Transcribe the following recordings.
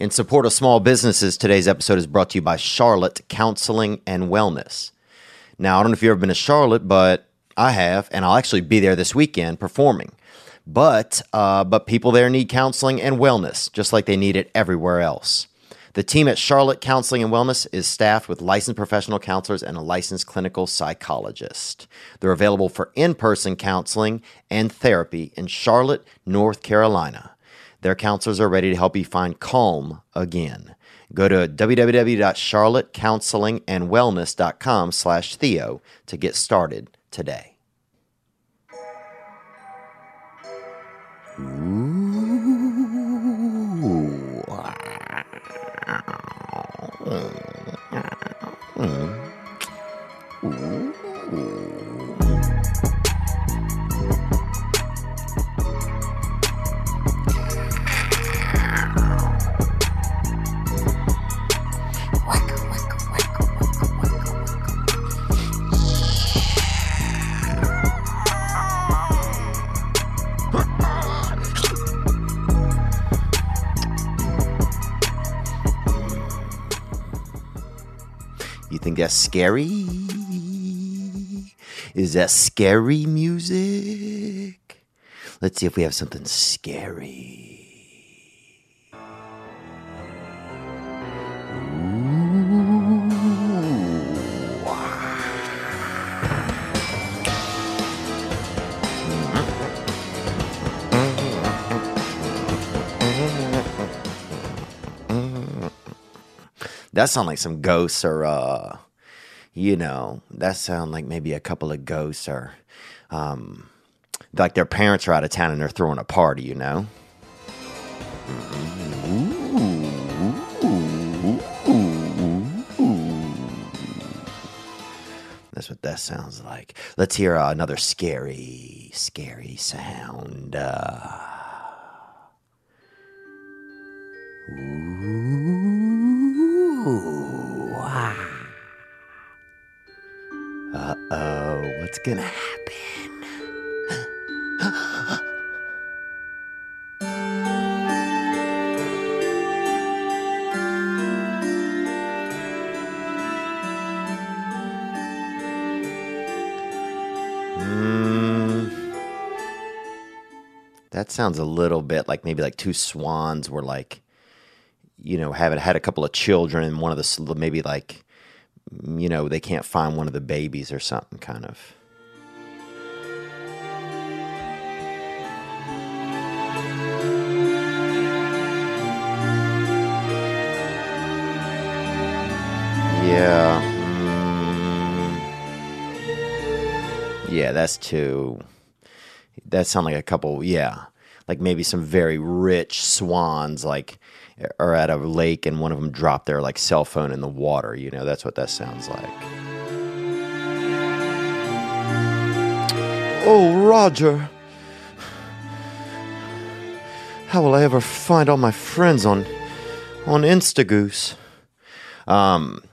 In support of small businesses, today's episode is brought to you by Charlotte Counseling and Wellness. Now, I don't know if you've ever been to Charlotte, but I have, and I'll actually be there this weekend performing. But uh, but people there need counseling and wellness, just like they need it everywhere else. The team at Charlotte Counseling and Wellness is staffed with licensed professional counselors and a licensed clinical psychologist. They're available for in person counseling and therapy in Charlotte, North Carolina. Their counselors are ready to help you find calm again. Go to www.charlottecounselingandwellness.com slash Theo to get started today. You scary? Is that scary music? Let's see if we have something scary. Mm-hmm. Mm-hmm. Mm-hmm. That sound like some ghosts or uh you know, that sound like maybe a couple of ghosts or um like their parents are out of town and they're throwing a party, you know? That's what that sounds like. Let's hear uh, another scary, scary sound. Uh, ooh. Uh oh, what's gonna happen? Mm. That sounds a little bit like maybe like two swans were like, you know, having had a couple of children, one of the maybe like, you know, they can't find one of the babies or something, kind of. Yeah. mm. Yeah, that's too. That sound like a couple. Yeah, like maybe some very rich swans, like are at a lake, and one of them dropped their like cell phone in the water. You know, that's what that sounds like. Oh, Roger. How will I ever find all my friends on on Instagoose? Um,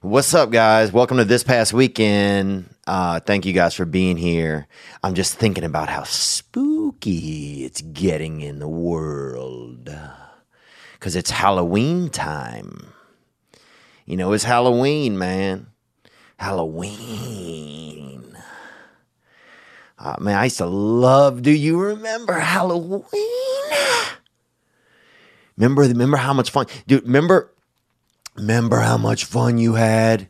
what's up, guys? Welcome to this past weekend. Uh, thank you guys for being here. I'm just thinking about how spooky it's getting in the world because it's Halloween time. You know, it's Halloween, man. Halloween. Uh, man, I used to love. Do you remember Halloween? Remember, remember how much fun, dude. Remember, remember how much fun you had.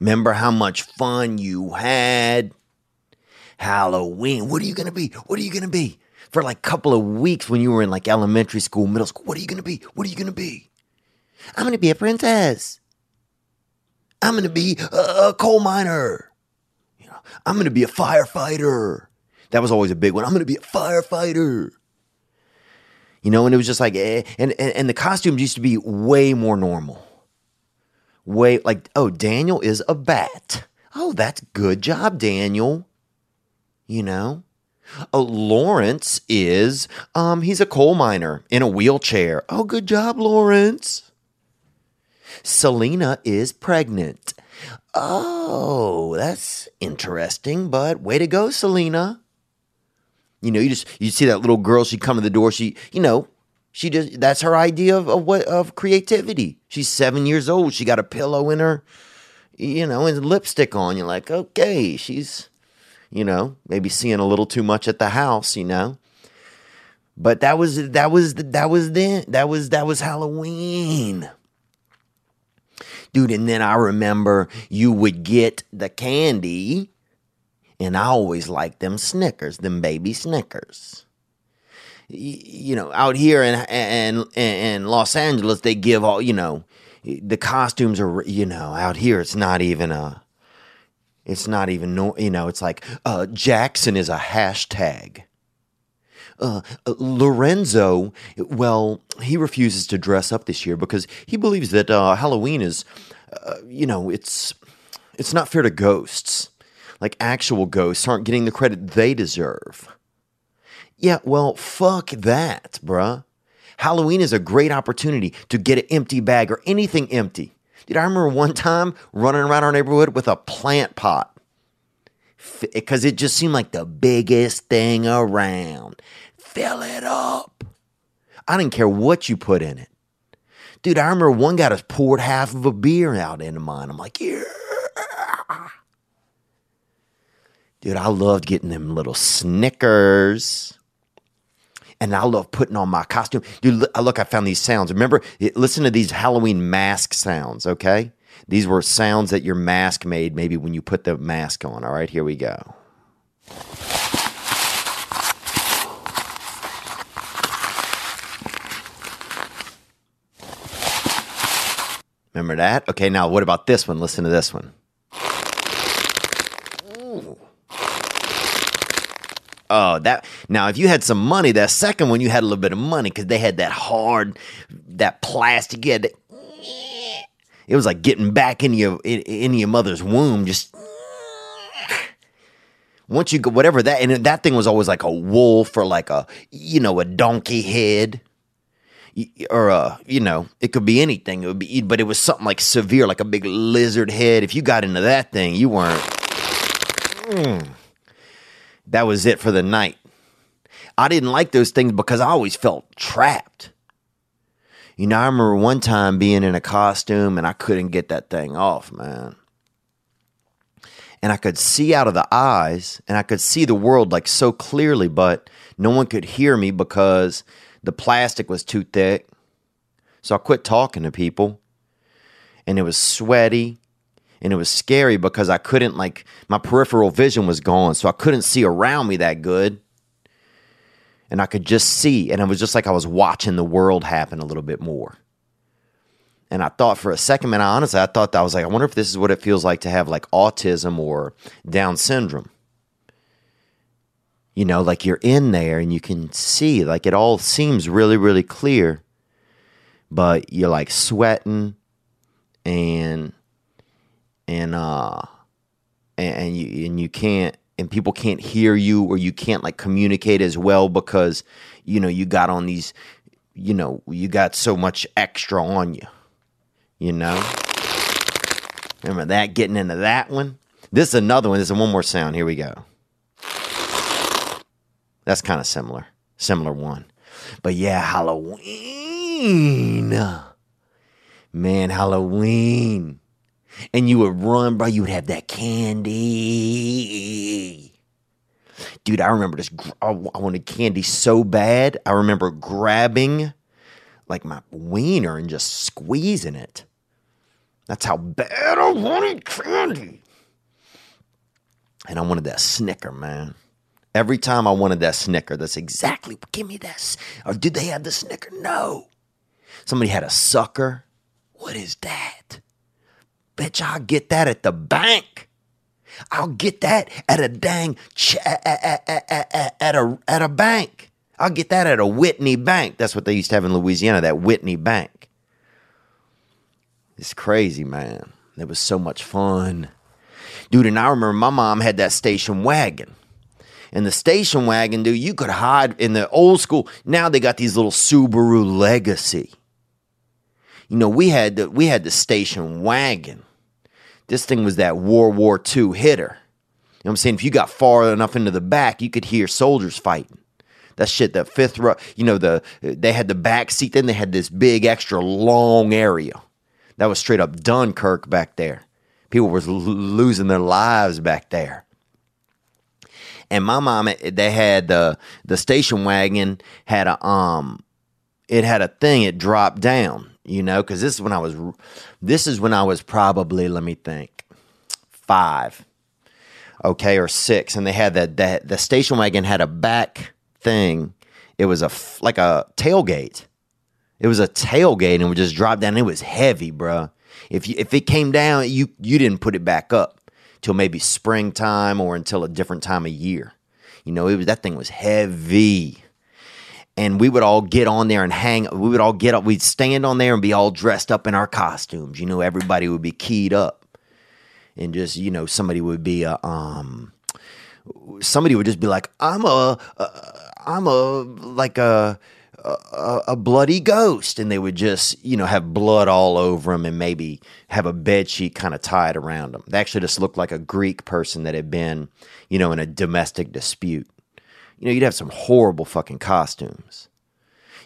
Remember how much fun you had. Halloween. What are you gonna be? What are you gonna be? For like a couple of weeks when you were in like elementary school, middle school. What are you gonna be? What are you gonna be? I'm gonna be a princess. I'm gonna be a, a coal miner. You know, I'm gonna be a firefighter. That was always a big one. I'm gonna be a firefighter. You know, and it was just like, eh, and, and and the costumes used to be way more normal. Way like, oh, Daniel is a bat. Oh, that's good job, Daniel. You know, oh, Lawrence is, um, he's a coal miner in a wheelchair. Oh, good job, Lawrence. Selena is pregnant. Oh, that's interesting, but way to go, Selena. You know, you just you see that little girl, she come to the door, she, you know, She just That's her idea of, of what of creativity. She's seven years old. She got a pillow in her, you know, and lipstick on. You're like, okay, she's, you know, maybe seeing a little too much at the house, you know. But that was that was that was then that was that was Halloween. Dude, and then I remember you would get the candy, and I always liked them Snickers, them baby Snickers. You know, out here in in in Los Angeles, they give all you know, the costumes are you know out here. It's not even a, it's not even no, you know, it's like uh, Jackson is a hashtag. Uh, uh, Lorenzo, well, he refuses to dress up this year because he believes that uh, Halloween is, uh, you know, it's it's not fair to ghosts. Like actual ghosts aren't getting the credit they deserve. Yeah, well, fuck that, bruh. Halloween is a great opportunity to get an empty bag or anything empty. Dude, I remember one time running around our neighborhood with a plant pot because it just seemed like the biggest thing around fill it up. I didn't care what you put in it. Dude, I remember one guy just poured half of a beer out into mine. I'm like, yeah. Dude, I loved getting them little Snickers. And I love putting on my costume. Look, look I found these sounds. Remember, listen to these Halloween mask sounds, okay? These were sounds that your mask made maybe when you put the mask on. All right, here we go. Remember that? Okay, now what about this one? Listen to this one. Oh, that now if you had some money, that second one you had a little bit of money because they had that hard, that plastic. Yeah, it was like getting back in your in, in your mother's womb. Just once you go, whatever that, and that thing was always like a wolf or like a you know a donkey head or uh, you know, it could be anything. It would be, but it was something like severe, like a big lizard head. If you got into that thing, you weren't. Mm, that was it for the night. I didn't like those things because I always felt trapped. You know, I remember one time being in a costume and I couldn't get that thing off, man. And I could see out of the eyes and I could see the world like so clearly, but no one could hear me because the plastic was too thick. So I quit talking to people. And it was sweaty and it was scary because I couldn't, like, my peripheral vision was gone. So I couldn't see around me that good. And I could just see. And it was just like I was watching the world happen a little bit more. And I thought for a second, man, I honestly, I thought that I was like, I wonder if this is what it feels like to have like autism or Down syndrome you know, like you're in there and you can see, like it all seems really, really clear, but you're like sweating and and uh and you and you can't and people can't hear you or you can't like communicate as well because you know you got on these you know you got so much extra on you you know remember that getting into that one this is another one this is one more sound here we go that's kind of similar. Similar one. But yeah, Halloween. Man, Halloween. And you would run, bro. You would have that candy. Dude, I remember this. I wanted candy so bad. I remember grabbing like my wiener and just squeezing it. That's how bad I wanted candy. And I wanted that Snicker, man. Every time I wanted that Snicker, that's exactly, give me that. Or did they have the Snicker? No. Somebody had a sucker. What is that? Bitch, I'll get that at the bank. I'll get that at a dang, ch- at, at, at, at, a, at a bank. I'll get that at a Whitney Bank. That's what they used to have in Louisiana, that Whitney Bank. It's crazy, man. It was so much fun. Dude, and I remember my mom had that station wagon and the station wagon, dude, you could hide in the old school. Now they got these little Subaru Legacy. You know, we had the, we had the station wagon. This thing was that World War II hitter. You know what I'm saying? If you got far enough into the back, you could hear soldiers fighting. That shit, the fifth row, you know, the they had the back seat, then they had this big extra long area. That was straight up Dunkirk back there. People were l- losing their lives back there. And my mom, they had the the station wagon had a um, it had a thing. It dropped down, you know, because this is when I was, this is when I was probably, let me think, five, okay, or six, and they had that that the station wagon had a back thing. It was a like a tailgate. It was a tailgate and would just drop down. It was heavy, bruh. If you, if it came down, you you didn't put it back up till maybe springtime or until a different time of year. You know, it was that thing was heavy. And we would all get on there and hang. We would all get up. We'd stand on there and be all dressed up in our costumes. You know, everybody would be keyed up, and just you know, somebody would be a um, somebody would just be like, "I'm a, am a like a a, a, bloody ghost, and they would just, you know, have blood all over them and maybe have a bed sheet kind of tied around them. They actually just looked like a Greek person that had been, you know, in a domestic dispute. You know, you'd have some horrible fucking costumes.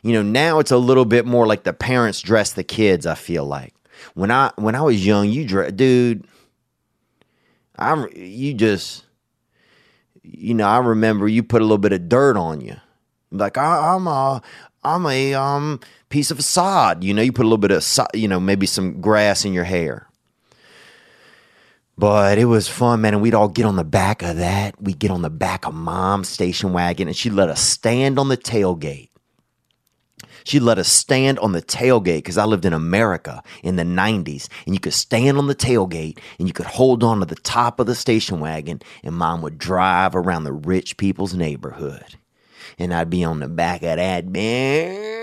You know, now it's a little bit more like the parents dress the kids. I feel like when I when I was young, you dress, dude. I'm you just, you know, I remember you put a little bit of dirt on you like I, am a I'm a um piece of sod. You know, you put a little bit of you know maybe some grass in your hair. But it was fun, man, and we'd all get on the back of that. We'd get on the back of mom's station wagon, and she'd let us stand on the tailgate. She'd let us stand on the tailgate because I lived in America in the 90s, and you could stand on the tailgate and you could hold on to the top of the station wagon, and mom would drive around the rich people's neighborhood and I'd be on the back of that man,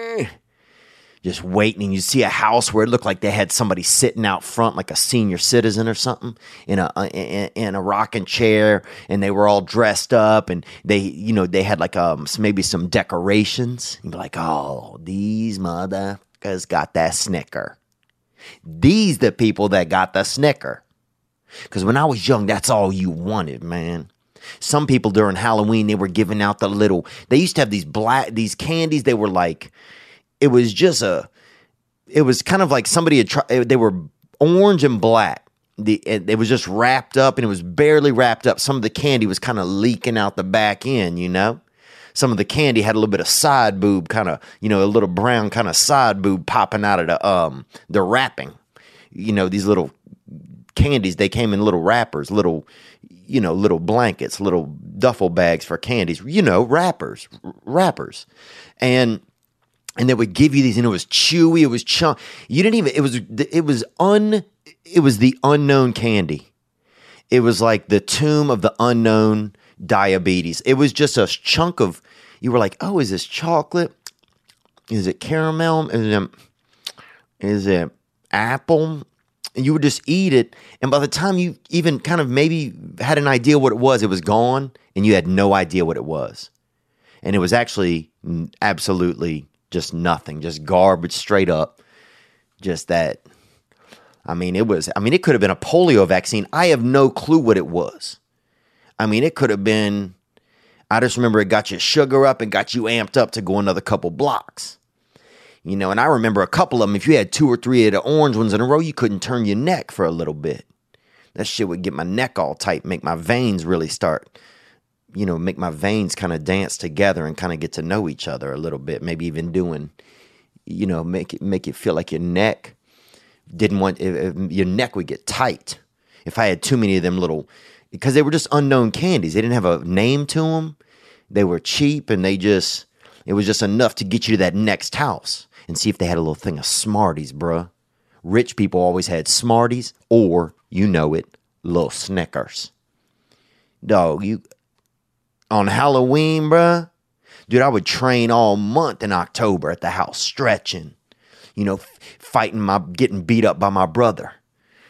just waiting. And you see a house where it looked like they had somebody sitting out front, like a senior citizen or something, in a in, in a rocking chair, and they were all dressed up, and they you know they had like um maybe some decorations. You'd be like, oh, these motherfuckers got that snicker. These the people that got the snicker. Because when I was young, that's all you wanted, man. Some people during Halloween they were giving out the little. They used to have these black these candies. They were like, it was just a. It was kind of like somebody had tried. They were orange and black. The it was just wrapped up and it was barely wrapped up. Some of the candy was kind of leaking out the back end. You know some of the candy had a little bit of side boob kind of you know a little brown kind of side boob popping out of the um the wrapping you know these little candies they came in little wrappers little you know, little blankets, little duffel bags for candies, you know, wrappers, wrappers. And and they would give you these and it was chewy, it was chunk. You didn't even it was it was un it was the unknown candy. It was like the tomb of the unknown diabetes. It was just a chunk of you were like, "Oh, is this chocolate? Is it caramel? Is it, is it apple? and you would just eat it. And by the time you even kind of maybe had an idea what it was, it was gone and you had no idea what it was. And it was actually absolutely just nothing, just garbage straight up. Just that. I mean, it was, I mean, it could have been a polio vaccine. I have no clue what it was. I mean, it could have been, I just remember it got your sugar up and got you amped up to go another couple blocks. You know, and I remember a couple of them. If you had two or three of the orange ones in a row, you couldn't turn your neck for a little bit. That shit would get my neck all tight, make my veins really start, you know, make my veins kind of dance together and kind of get to know each other a little bit. Maybe even doing, you know, make it make it feel like your neck didn't want if, if your neck would get tight. If I had too many of them little, because they were just unknown candies. They didn't have a name to them. They were cheap and they just, it was just enough to get you to that next house and see if they had a little thing of Smarties, bruh. Rich people always had Smarties or, you know it, little Snickers. Dog, you on Halloween, bruh. Dude, I would train all month in October at the house, stretching, you know, f- fighting my, getting beat up by my brother,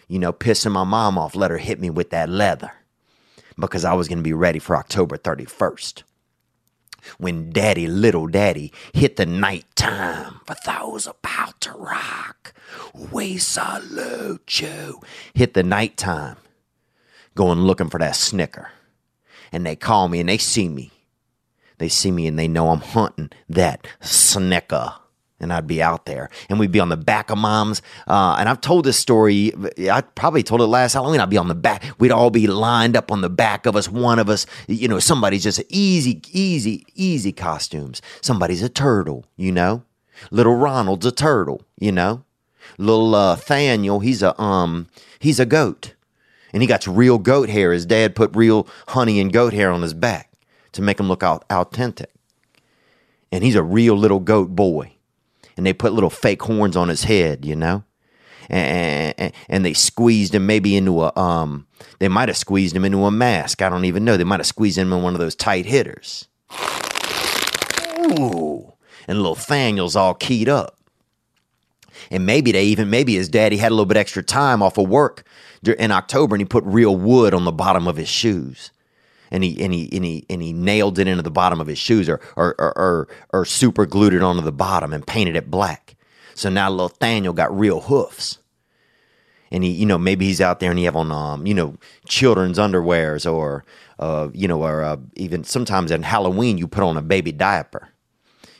you know, pissing my mom off, let her hit me with that leather because I was going to be ready for October 31st when daddy, little daddy, hit the night time for those about to rock. We salute you. Hit the night time, going looking for that snicker. And they call me and they see me. They see me and they know I'm hunting that snicker. And I'd be out there and we'd be on the back of mom's. Uh, and I've told this story. I probably told it last Halloween. I'd be on the back. We'd all be lined up on the back of us. One of us, you know, somebody's just easy, easy, easy costumes. Somebody's a turtle, you know? Little Ronald's a turtle, you know? Little uh, Thaniel, he's a um, he's a goat, and he got real goat hair. His dad put real honey and goat hair on his back to make him look authentic. And he's a real little goat boy, and they put little fake horns on his head, you know. And, and, and they squeezed him maybe into a um, they might have squeezed him into a mask. I don't even know. They might have squeezed him in one of those tight hitters. Ooh, and little Thaniel's all keyed up. And maybe they even, maybe his daddy had a little bit extra time off of work in October and he put real wood on the bottom of his shoes. And he, and he and he and he nailed it into the bottom of his shoes or or, or, or, or super glued it onto the bottom and painted it black. So now little Thaniel got real hoofs and he, you know, maybe he's out there and he have on, um, you know, children's underwears or, uh, you know, or uh, even sometimes in Halloween you put on a baby diaper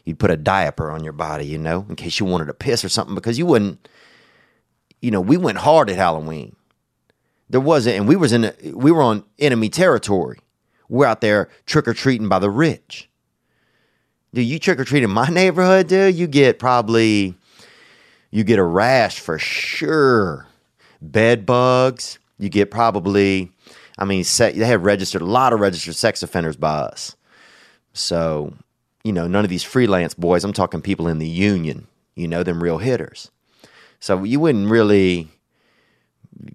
you'd put a diaper on your body, you know, in case you wanted to piss or something, because you wouldn't, you know, we went hard at Halloween. There wasn't, and we was in, we were on enemy territory. We're out there trick or treating by the rich. Do you trick or treat in my neighborhood, dude? You get probably, you get a rash for sure. Bed bugs. You get probably, I mean, they have registered a lot of registered sex offenders by us. So you know, none of these freelance boys. I'm talking people in the union, you know, them real hitters. So you wouldn't really,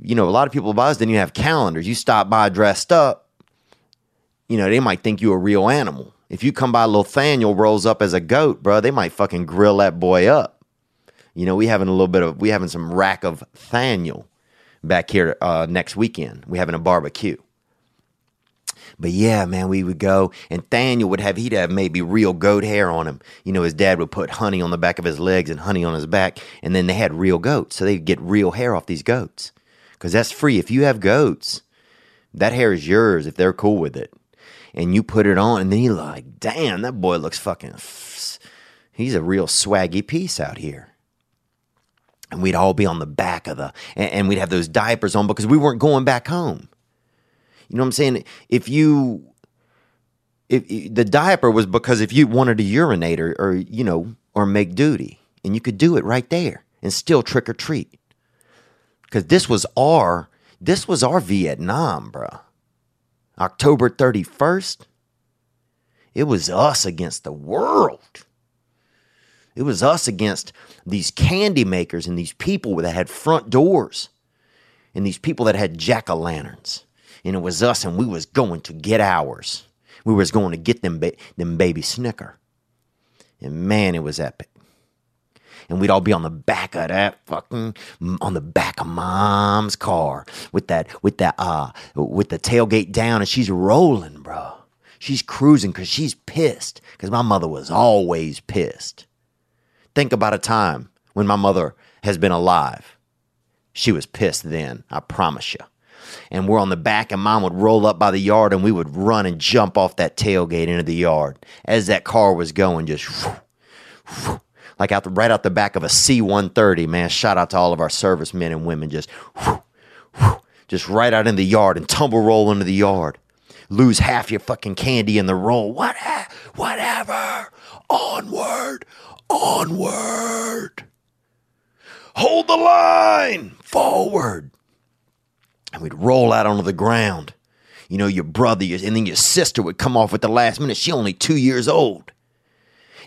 you know, a lot of people by us didn't even have calendars. You stop by dressed up, you know, they might think you a real animal. If you come by little Thaniel rolls up as a goat, bro, they might fucking grill that boy up. You know, we having a little bit of we having some rack of Thaniel back here uh, next weekend. We having a barbecue. But yeah, man, we would go and Thaniel would have, he'd have maybe real goat hair on him. You know, his dad would put honey on the back of his legs and honey on his back. And then they had real goats. So they'd get real hair off these goats. Because that's free. If you have goats, that hair is yours if they're cool with it. And you put it on, and then you're like, damn, that boy looks fucking, he's a real swaggy piece out here and we'd all be on the back of the and, we'd have those diapers on because we weren't going back home you know what I'm saying? If you if the diaper was because if you wanted to urinate or, or you know or make duty and you could do it right there and still trick or treat because this was our this was our Vietnam, bro. October 31st, it was us against the world. It was us against these candy makers and these people that had front doors and these people that had jack o' lanterns and it was us, and we was going to get ours. We was going to get them, ba- them baby snicker. And man, it was epic. And we'd all be on the back of that fucking on the back of mom's car with that with that uh with the tailgate down, and she's rolling, bro. She's cruising because she's pissed because my mother was always pissed. Think about a time when my mother has been alive. She was pissed then, I promise you and we're on the back, and mom would roll up by the yard, and we would run and jump off that tailgate into the yard as that car was going, just whoo, whoo, like out the, right out the back of a C 130. Man, shout out to all of our servicemen and women, just just right out in the yard and tumble roll into the yard. Lose half your fucking candy in the roll. What, whatever. Onward, onward. Hold the line. Forward and we'd roll out onto the ground. You know, your brother, and then your sister would come off at the last minute. She only two years old.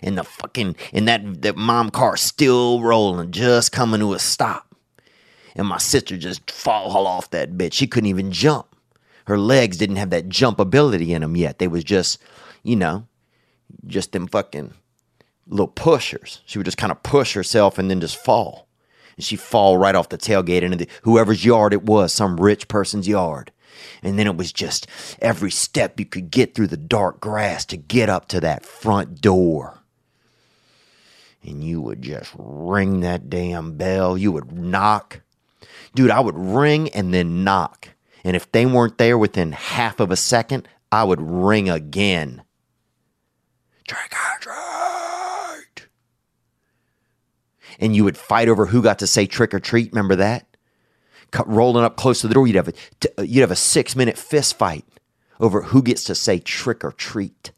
And the fucking, and that, that mom car still rolling, just coming to a stop. And my sister just fall off that bitch. She couldn't even jump. Her legs didn't have that jump ability in them yet. They was just, you know, just them fucking little pushers. She would just kind of push herself and then just fall and she fall right off the tailgate into the, whoever's yard it was, some rich person's yard. And then it was just every step you could get through the dark grass to get up to that front door. And you would just ring that damn bell. You would knock. Dude, I would ring and then knock. And if they weren't there within half of a second, I would ring again. trick or treat. And you would fight over who got to say trick or treat. Remember that? rolling up close to the door, you'd have a uh, you'd have a six minute fist fight over who gets to say trick or treat.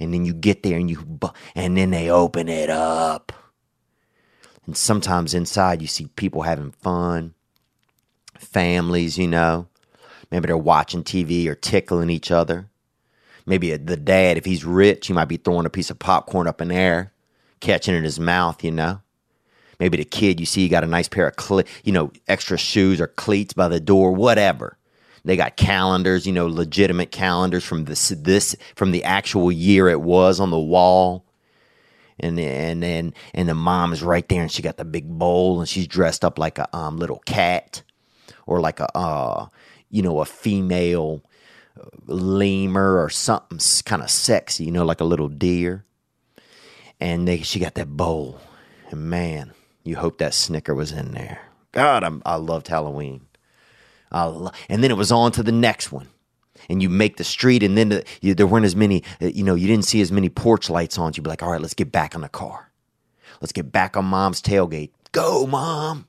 And then you get there and you and then they open it up. And sometimes inside you see people having fun, families, you know. Maybe they're watching TV or tickling each other. Maybe the dad, if he's rich, he might be throwing a piece of popcorn up in the air, catching it in his mouth, you know. Maybe the kid you see he got a nice pair of cle- you know extra shoes or cleats by the door, whatever. They got calendars, you know, legitimate calendars from this this from the actual year it was on the wall. And and then and the mom is right there, and she got the big bowl, and she's dressed up like a um, little cat, or like a uh, you know a female uh, lemur or something kind of sexy, you know, like a little deer. And they, she got that bowl, and man, you hope that Snicker was in there. God, I'm, i loved Halloween. And then it was on to the next one. And you make the street, and then the, you, there weren't as many, uh, you know, you didn't see as many porch lights on. You'd be like, all right, let's get back on the car. Let's get back on mom's tailgate. Go, mom.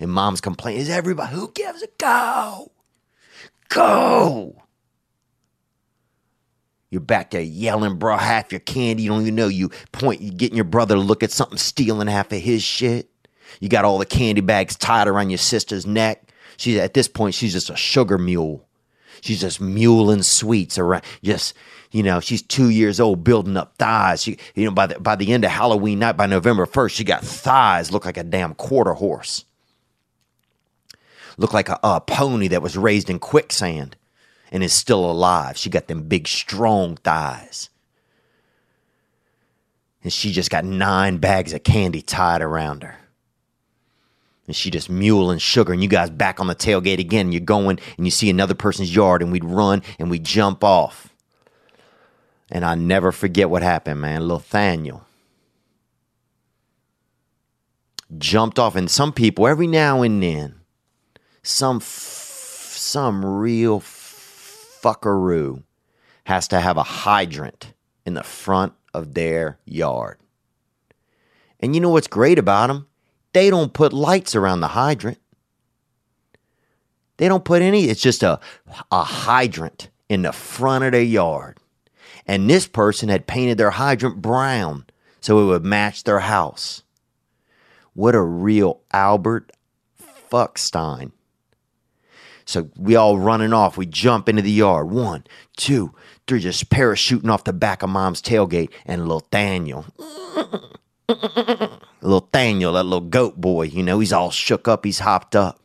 And mom's complaining, is everybody, who gives a go? Go. You're back there yelling, bro, half your candy. You don't even know. You point, you getting your brother to look at something, stealing half of his shit. You got all the candy bags tied around your sister's neck. She's at this point, she's just a sugar mule. She's just muling sweets around. Just you know, she's two years old, building up thighs. She, you know, by the by the end of Halloween night, by November first, she got thighs look like a damn quarter horse. Look like a, a pony that was raised in quicksand and is still alive. She got them big, strong thighs. And she just got nine bags of candy tied around her. And she just muling sugar, and you guys back on the tailgate again. And you're going, and you see another person's yard, and we'd run and we'd jump off. And I never forget what happened, man. Little Thaniel jumped off, and some people every now and then, some f- some real fuckaroo has to have a hydrant in the front of their yard. And you know what's great about them? They don't put lights around the hydrant. They don't put any, it's just a, a hydrant in the front of their yard. And this person had painted their hydrant brown so it would match their house. What a real Albert Fuckstein. So we all running off. We jump into the yard. One, two, three, just parachuting off the back of mom's tailgate. And little Daniel, little Daniel, that little goat boy, you know, he's all shook up. He's hopped up.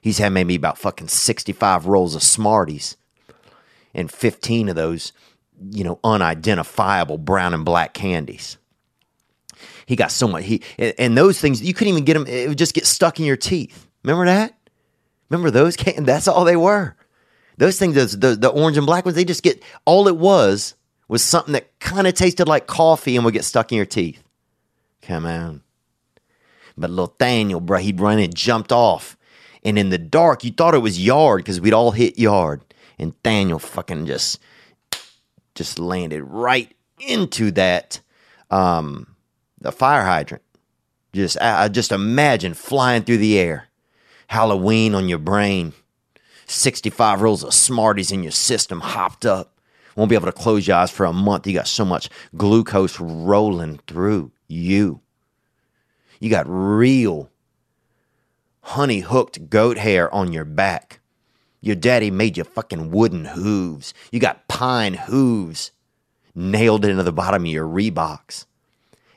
He's had maybe about fucking 65 rolls of Smarties and 15 of those, you know, unidentifiable brown and black candies. He got so much. He and those things you couldn't even get them. It would just get stuck in your teeth. Remember that? Remember those? Can- that's all they were. Those things, those, the, the orange and black ones, they just get, all it was was something that kind of tasted like coffee and would get stuck in your teeth. Come on. But little Daniel, bro, he'd run and jumped off. And in the dark, you thought it was yard because we'd all hit yard. And Daniel fucking just, just landed right into that, um, the fire hydrant. Just, I just imagine flying through the air. Halloween on your brain, 65 rolls of Smarties in your system hopped up. Won't be able to close your eyes for a month. You got so much glucose rolling through you. You got real honey hooked goat hair on your back. Your daddy made you fucking wooden hooves. You got pine hooves nailed into the bottom of your Reeboks.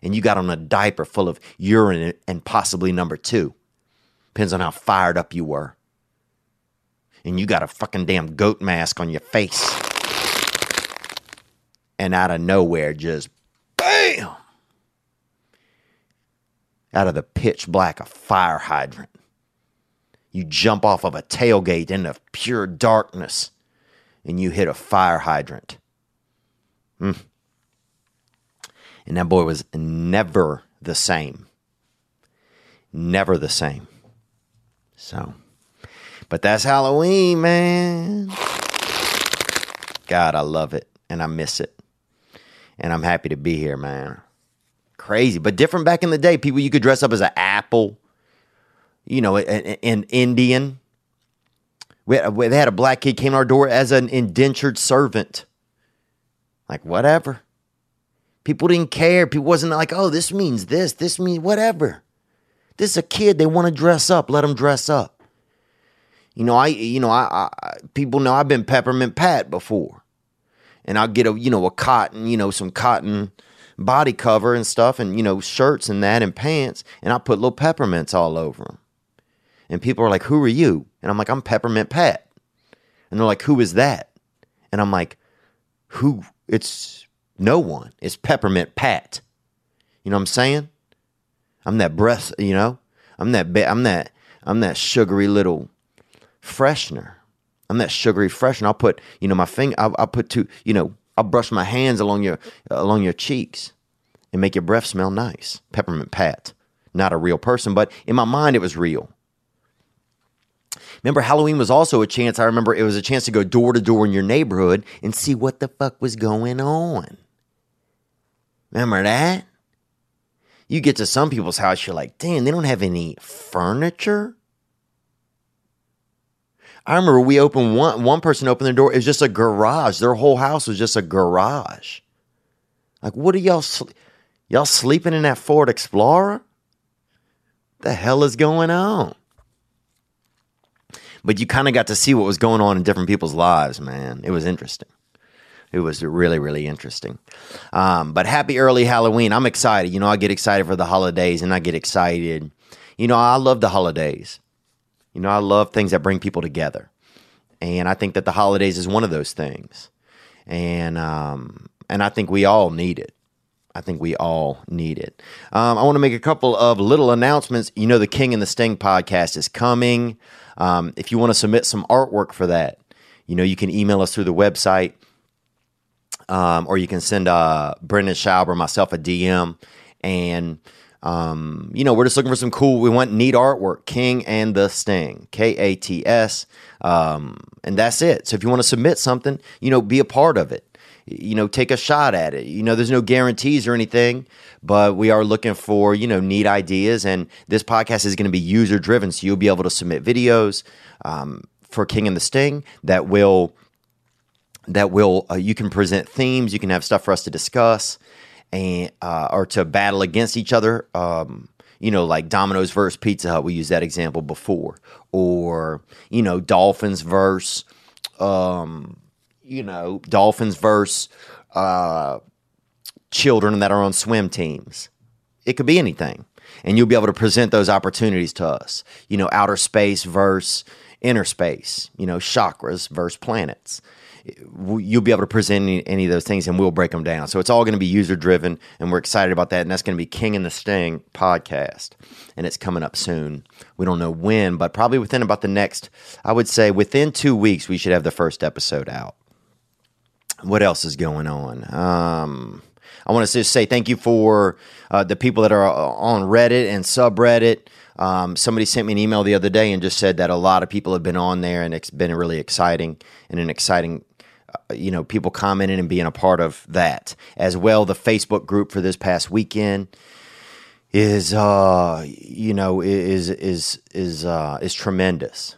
And you got on a diaper full of urine and possibly number two. Depends on how fired up you were. And you got a fucking damn goat mask on your face. And out of nowhere, just BAM! Out of the pitch black, a fire hydrant. You jump off of a tailgate into pure darkness and you hit a fire hydrant. Mm. And that boy was never the same. Never the same. So, but that's Halloween, man. God, I love it and I miss it. and I'm happy to be here, man. Crazy, but different back in the day. People, you could dress up as an apple, you know, an, an Indian. We had, they had a black kid came to our door as an indentured servant. Like whatever. People didn't care. People wasn't like, oh, this means this. This means whatever. This is a kid. They want to dress up. Let them dress up. You know, I, you know, I, I, people know I've been peppermint pat before, and I'll get a, you know, a cotton, you know, some cotton body cover and stuff, and you know, shirts and that, and pants, and I put little peppermints all over them. And people are like, "Who are you?" And I'm like, "I'm Peppermint Pat," and they're like, "Who is that?" And I'm like, "Who? It's no one. It's Peppermint Pat." You know what I'm saying? I'm that breath, you know. I'm that. I'm that. I'm that sugary little freshener. I'm that sugary freshener. I'll put, you know, my finger. I'll, I'll put two. You know, I'll brush my hands along your along your cheeks and make your breath smell nice. Peppermint Pat. Not a real person, but in my mind, it was real. Remember, Halloween was also a chance. I remember it was a chance to go door to door in your neighborhood and see what the fuck was going on. Remember that? You get to some people's house, you're like, damn, they don't have any furniture. I remember we opened one one person opened their door. It was just a garage. Their whole house was just a garage. Like, what are y'all y'all sleeping in that Ford Explorer? The hell is going on? But you kind of got to see what was going on in different people's lives, man. It was interesting. It was really, really interesting. Um, but happy early Halloween. I'm excited. You know, I get excited for the holidays and I get excited. You know, I love the holidays. You know, I love things that bring people together. And I think that the holidays is one of those things. And um, and I think we all need it. I think we all need it. Um, I want to make a couple of little announcements. You know, the King and the Sting podcast is coming. Um, if you want to submit some artwork for that, you know, you can email us through the website, um, or you can send uh, Brendan Schaub or myself a DM, and um, you know, we're just looking for some cool. We want neat artwork. King and the Sting, K A T S, um, and that's it. So if you want to submit something, you know, be a part of it. You know, take a shot at it. You know, there's no guarantees or anything, but we are looking for you know neat ideas. And this podcast is going to be user driven, so you'll be able to submit videos um, for King and the Sting that will that will uh, you can present themes. You can have stuff for us to discuss and uh, or to battle against each other. Um, you know, like Domino's versus Pizza Hut. We used that example before, or you know, Dolphins versus, um, you know, Dolphins versus uh, children that are on swim teams. It could be anything, and you'll be able to present those opportunities to us. You know, outer space versus inner space. You know, chakras versus planets you'll be able to present any, any, of those things and we'll break them down. So it's all going to be user driven and we're excited about that. And that's going to be King and the Sting podcast. And it's coming up soon. We don't know when, but probably within about the next, I would say within two weeks, we should have the first episode out. What else is going on? Um, I want to just say thank you for uh, the people that are uh, on Reddit and subreddit. Um, somebody sent me an email the other day and just said that a lot of people have been on there and it's been really exciting and an exciting you know, people commenting and being a part of that as well. The Facebook group for this past weekend is, uh, you know, is is is uh, is tremendous,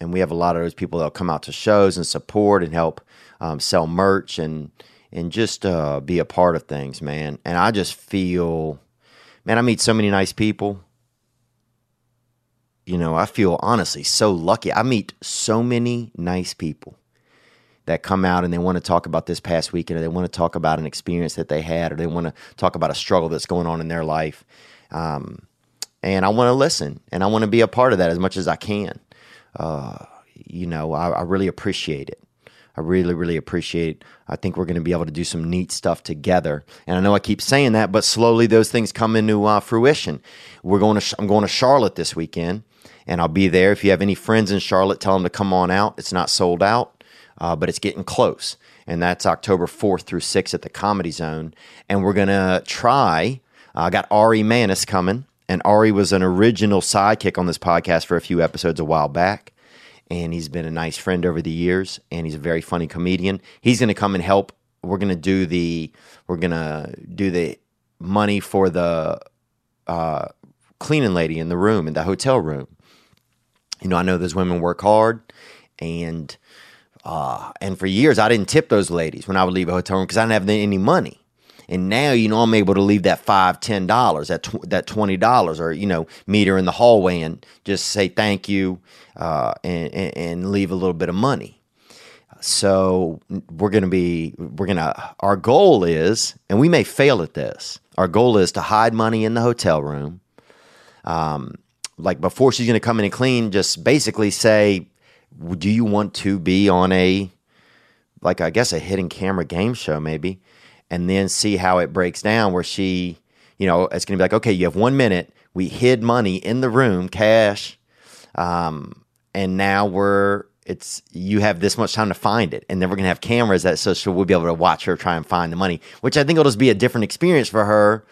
and we have a lot of those people that'll come out to shows and support and help um, sell merch and and just uh, be a part of things, man. And I just feel, man, I meet so many nice people. You know, I feel honestly so lucky. I meet so many nice people that come out and they want to talk about this past weekend or they want to talk about an experience that they had or they want to talk about a struggle that's going on in their life. Um, and I want to listen and I want to be a part of that as much as I can. Uh, you know, I, I, really appreciate it. I really, really appreciate. It. I think we're going to be able to do some neat stuff together. And I know I keep saying that, but slowly those things come into uh, fruition. We're going to. I'm going to Charlotte this weekend, and I'll be there. If you have any friends in Charlotte, tell them to come on out. It's not sold out uh, but it's getting close. And that's October 4th through 6th at the Comedy Zone. And we're going to try, uh, I got Ari Manis coming. And Ari was an original sidekick on this podcast for a few episodes a while back. And he's been a nice friend over the years. And he's a very funny comedian. He's going to come and help we're gonna do the we're gonna do the money for the uh, cleaning lady in the room in the hotel room. You know, I know those women work hard, and uh, and for years I didn't tip those ladies when I would leave a hotel room because I didn't have any money. And now, you know, I'm able to leave that five, ten dollars, that tw- that twenty dollars, or you know, meet her in the hallway and just say thank you, uh, and, and, and leave a little bit of money. So we're gonna be, we're gonna. Our goal is, and we may fail at this. Our goal is to hide money in the hotel room. Um, like before she's gonna come in and clean, just basically say, "Do you want to be on a, like I guess a hidden camera game show, maybe?" and then see how it breaks down where she, you know, it's going to be like, okay, you have one minute. We hid money in the room, cash. Um, and now we're, it's, you have this much time to find it. And then we're going to have cameras that, so, so we'll be able to watch her try and find the money, which I think will just be a different experience for her,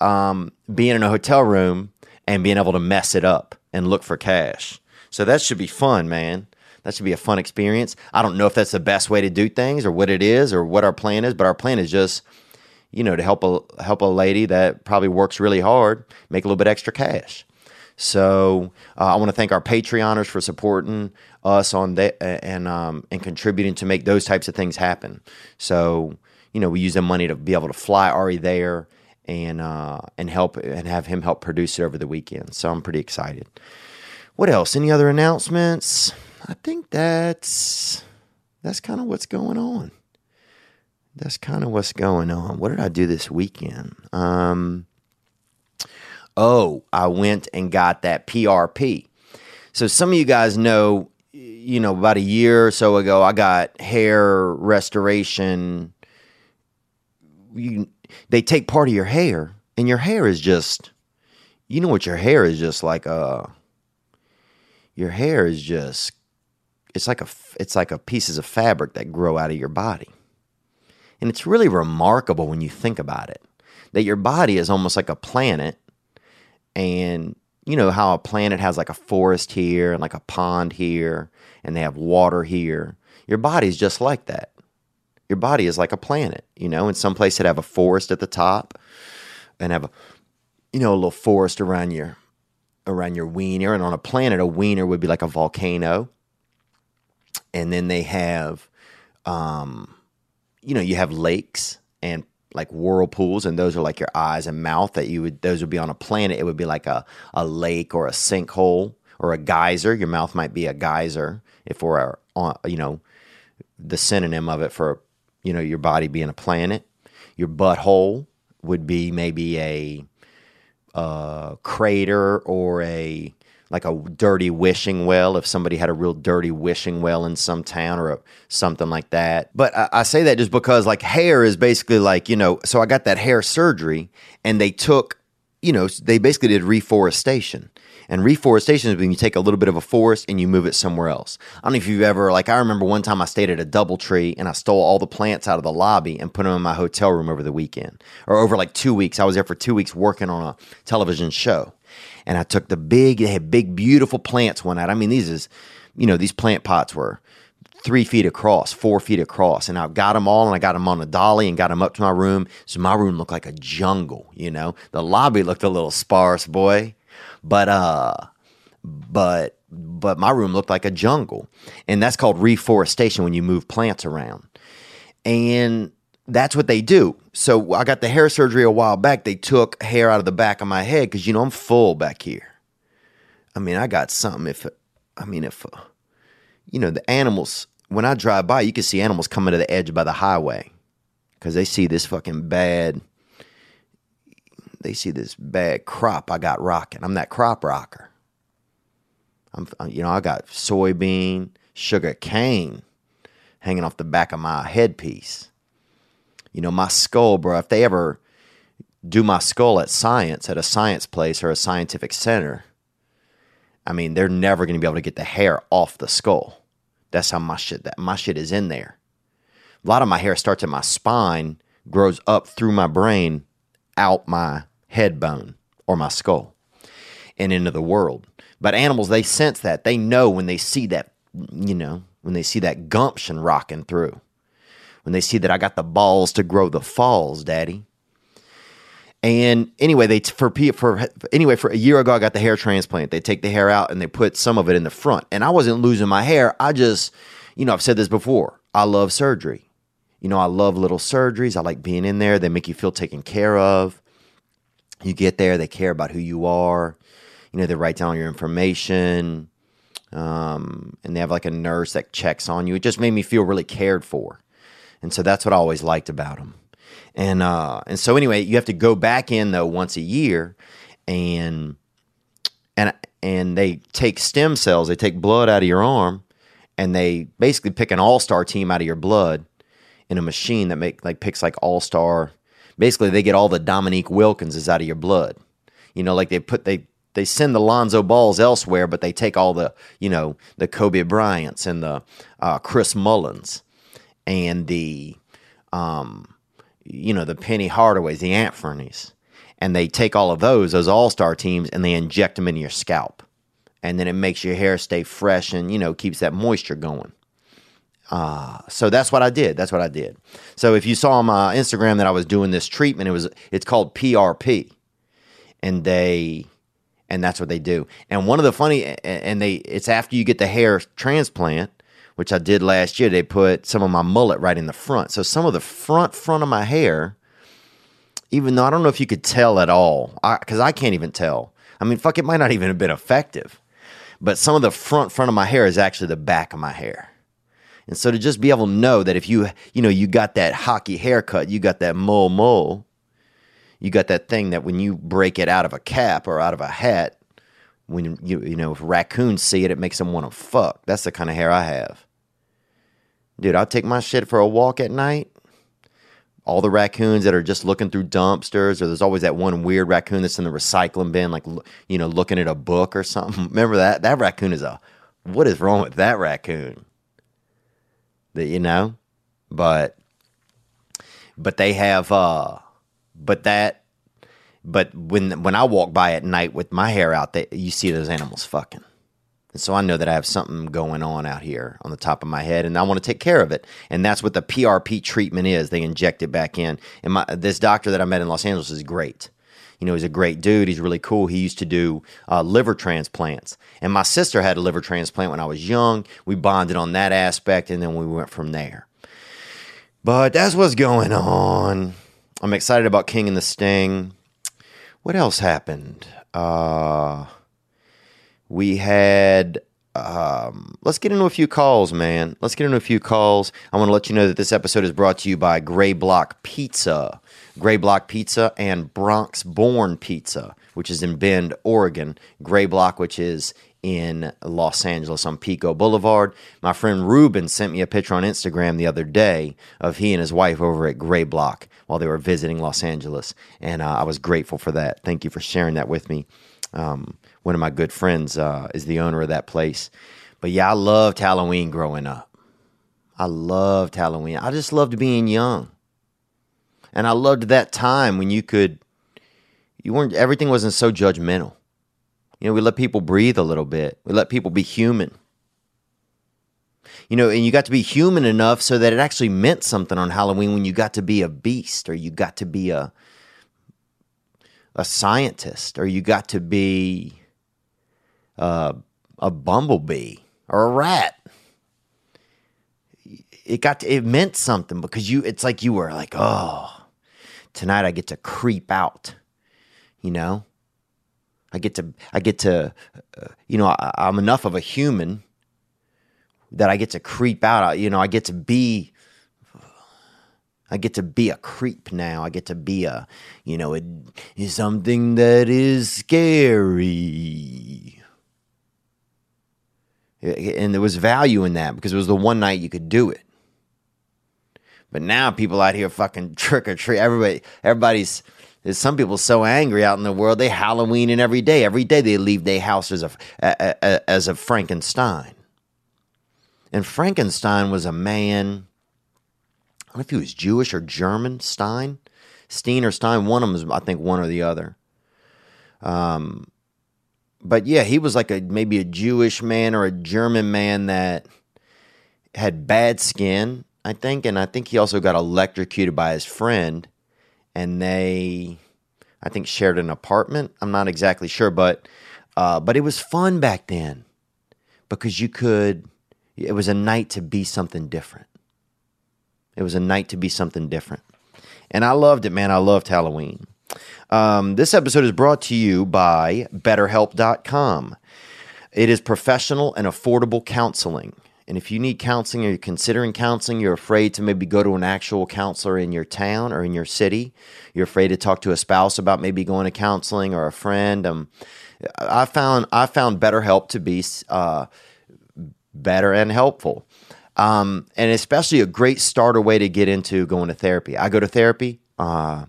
um, being in a hotel room and being able to mess it up and look for cash. So that should be fun, man. That should be a fun experience. I don't know if that's the best way to do things or what it is or what our plan is, but our plan is just, you know, to help a help a lady that probably works really hard make a little bit extra cash. So uh, I want to thank our Patreoners for supporting us on that and um, and contributing to make those types of things happen. So you know, we use the money to be able to fly Ari there and uh, and help and have him help produce it over the weekend. So I'm pretty excited. What else? Any other announcements? I think that's that's kind of what's going on. That's kind of what's going on. What did I do this weekend? Um, oh, I went and got that PRP. So some of you guys know, you know, about a year or so ago, I got hair restoration. You, they take part of your hair, and your hair is just, you know, what your hair is just like. Uh, your hair is just it's like a it's like a pieces of fabric that grow out of your body. And it's really remarkable when you think about it. That your body is almost like a planet and you know how a planet has like a forest here and like a pond here and they have water here. Your body is just like that. Your body is like a planet, you know, in some places it have a forest at the top and have a you know a little forest around your around your wiener and on a planet a wiener would be like a volcano and then they have, um, you know, you have lakes and like whirlpools, and those are like your eyes and mouth. That you would those would be on a planet. It would be like a a lake or a sinkhole or a geyser. Your mouth might be a geyser if we're on, you know, the synonym of it for you know your body being a planet. Your butthole would be maybe a, a crater or a like a dirty wishing well if somebody had a real dirty wishing well in some town or a, something like that. But I, I, say that just because like hair is basically like, you know, so I got that hair surgery and they took, you know, they basically did reforestation. And reforestation is when you take a little bit of a forest and you move it somewhere else. I don't know if you've ever, like, I remember one time I stayed at a Doubletree and I stole all the plants out of the lobby and put them in my hotel room over the weekend or over like two weeks. I was there for two weeks working on a television show and I took the big, they had big, beautiful plants one out. I mean, these is, you know, these plant pots were three feet across, four feet across, and I got them all, and I got them on a dolly and got them up to my room. So my room looked like a jungle. You know, the lobby looked a little sparse, boy, but uh, but but my room looked like a jungle, and that's called reforestation when you move plants around. And that's what they do. So I got the hair surgery a while back. They took hair out of the back of my head because you know I'm full back here. I mean, I got something. If I mean, if uh, you know the animals, when I drive by, you can see animals coming to the edge by the highway because they see this fucking bad. They see this bad crop I got rocking. I'm that crop rocker. I'm, uh, you know, I got soybean, sugar cane hanging off the back of my headpiece you know, my skull, bro, if they ever do my skull at science, at a science place or a scientific center, I mean, they're never going to be able to get the hair off the skull. That's how my shit that my shit is in there. A lot of my hair starts at my spine, grows up through my brain, out my head bone or my skull, and into the world. But animals, they sense that. They know when they see that, you know, when they see that gumption rocking through. When they see that I got the balls to grow the falls, daddy. And anyway, they for for anyway for a year ago, I got the hair transplant. They take the hair out and they put some of it in the front. And I wasn't losing my hair. I just, you know, I've said this before. I love surgery. You know, I love little surgeries. I like being in there. They make you feel taken care of. You get there, they care about who you are. You know, they write down your information. Um, and they have like a nurse that checks on you. It just made me feel really cared for. And so that's what I always liked about them. And uh, and so anyway, you have to go back in though once a year, and and and they take stem cells, they take blood out of your arm, and they basically pick an all star team out of your blood in a machine that make like picks like all star. Basically, they get all the Dominique Wilkinses out of your blood. You know, like they put they they send the Lonzo Balls elsewhere, but they take all the you know the Kobe Bryants and the uh, Chris Mullins and the um, you know the Penny Hardaways, the Anthony's, and they take all of those those all star teams and they inject them into your scalp, and then it makes your hair stay fresh and you know keeps that moisture going. Uh, so that's what I did. That's what I did. So if you saw on my Instagram that I was doing this treatment, it was it's called PRP, and they and that's what they do. And one of the funny and they it's after you get the hair transplant, which I did last year. They put some of my mullet right in the front, so some of the front front of my hair, even though I don't know if you could tell at all, because I, I can't even tell. I mean, fuck, it might not even have been effective, but some of the front front of my hair is actually the back of my hair. And so to just be able to know that if you, you know, you got that hockey haircut, you got that mole mole, you got that thing that when you break it out of a cap or out of a hat, when you you know if raccoons see it, it makes them want to fuck. That's the kind of hair I have, dude. I'll take my shit for a walk at night. All the raccoons that are just looking through dumpsters, or there's always that one weird raccoon that's in the recycling bin, like you know, looking at a book or something. Remember that? That raccoon is a. What is wrong with that raccoon? that you know, but but they have uh but that but when when I walk by at night with my hair out, that you see those animals fucking. And so I know that I have something going on out here on the top of my head, and I want to take care of it. And that's what the PRP treatment is. They inject it back in. And my, this doctor that I met in Los Angeles is great. You know, he's a great dude. He's really cool. He used to do uh, liver transplants. And my sister had a liver transplant when I was young. We bonded on that aspect, and then we went from there. But that's what's going on. I'm excited about King and the Sting. What else happened? Uh, we had um, let's get into a few calls, man. Let's get into a few calls. I want to let you know that this episode is brought to you by Gray Block Pizza. Gray Block Pizza and Bronx Born Pizza, which is in Bend, Oregon. Gray Block, which is in Los Angeles on Pico Boulevard. My friend Ruben sent me a picture on Instagram the other day of he and his wife over at Gray Block while they were visiting Los Angeles. And uh, I was grateful for that. Thank you for sharing that with me. Um, one of my good friends uh, is the owner of that place. But yeah, I loved Halloween growing up. I loved Halloween. I just loved being young. And I loved that time when you could, you weren't, everything wasn't so judgmental. You know, we let people breathe a little bit, we let people be human. You know, and you got to be human enough so that it actually meant something on Halloween when you got to be a beast or you got to be a a scientist or you got to be uh, a bumblebee or a rat it got to, it meant something because you it's like you were like oh tonight I get to creep out, you know? I get to, I get to, uh, you know, I, I'm enough of a human that I get to creep out. You know, I get to be, I get to be a creep now. I get to be a, you know, it is something that is scary. And there was value in that because it was the one night you could do it. But now people out here fucking trick or treat. Everybody, everybody's. There's some people so angry out in the world. They Halloweening every day. Every day they leave their house as a, a, a as a Frankenstein. And Frankenstein was a man. I don't know if he was Jewish or German. Stein, Steen or Stein. One of them I think, one or the other. Um, but yeah, he was like a maybe a Jewish man or a German man that had bad skin I think, and I think he also got electrocuted by his friend, and they, I think, shared an apartment. I'm not exactly sure, but uh, but it was fun back then because you could. It was a night to be something different. It was a night to be something different, and I loved it, man. I loved Halloween. Um, this episode is brought to you by BetterHelp.com. It is professional and affordable counseling. And if you need counseling or you're considering counseling, you're afraid to maybe go to an actual counselor in your town or in your city, you're afraid to talk to a spouse about maybe going to counseling or a friend. Um, I found I found BetterHelp to be uh, better and helpful, um, and especially a great starter way to get into going to therapy. I go to therapy. Uh,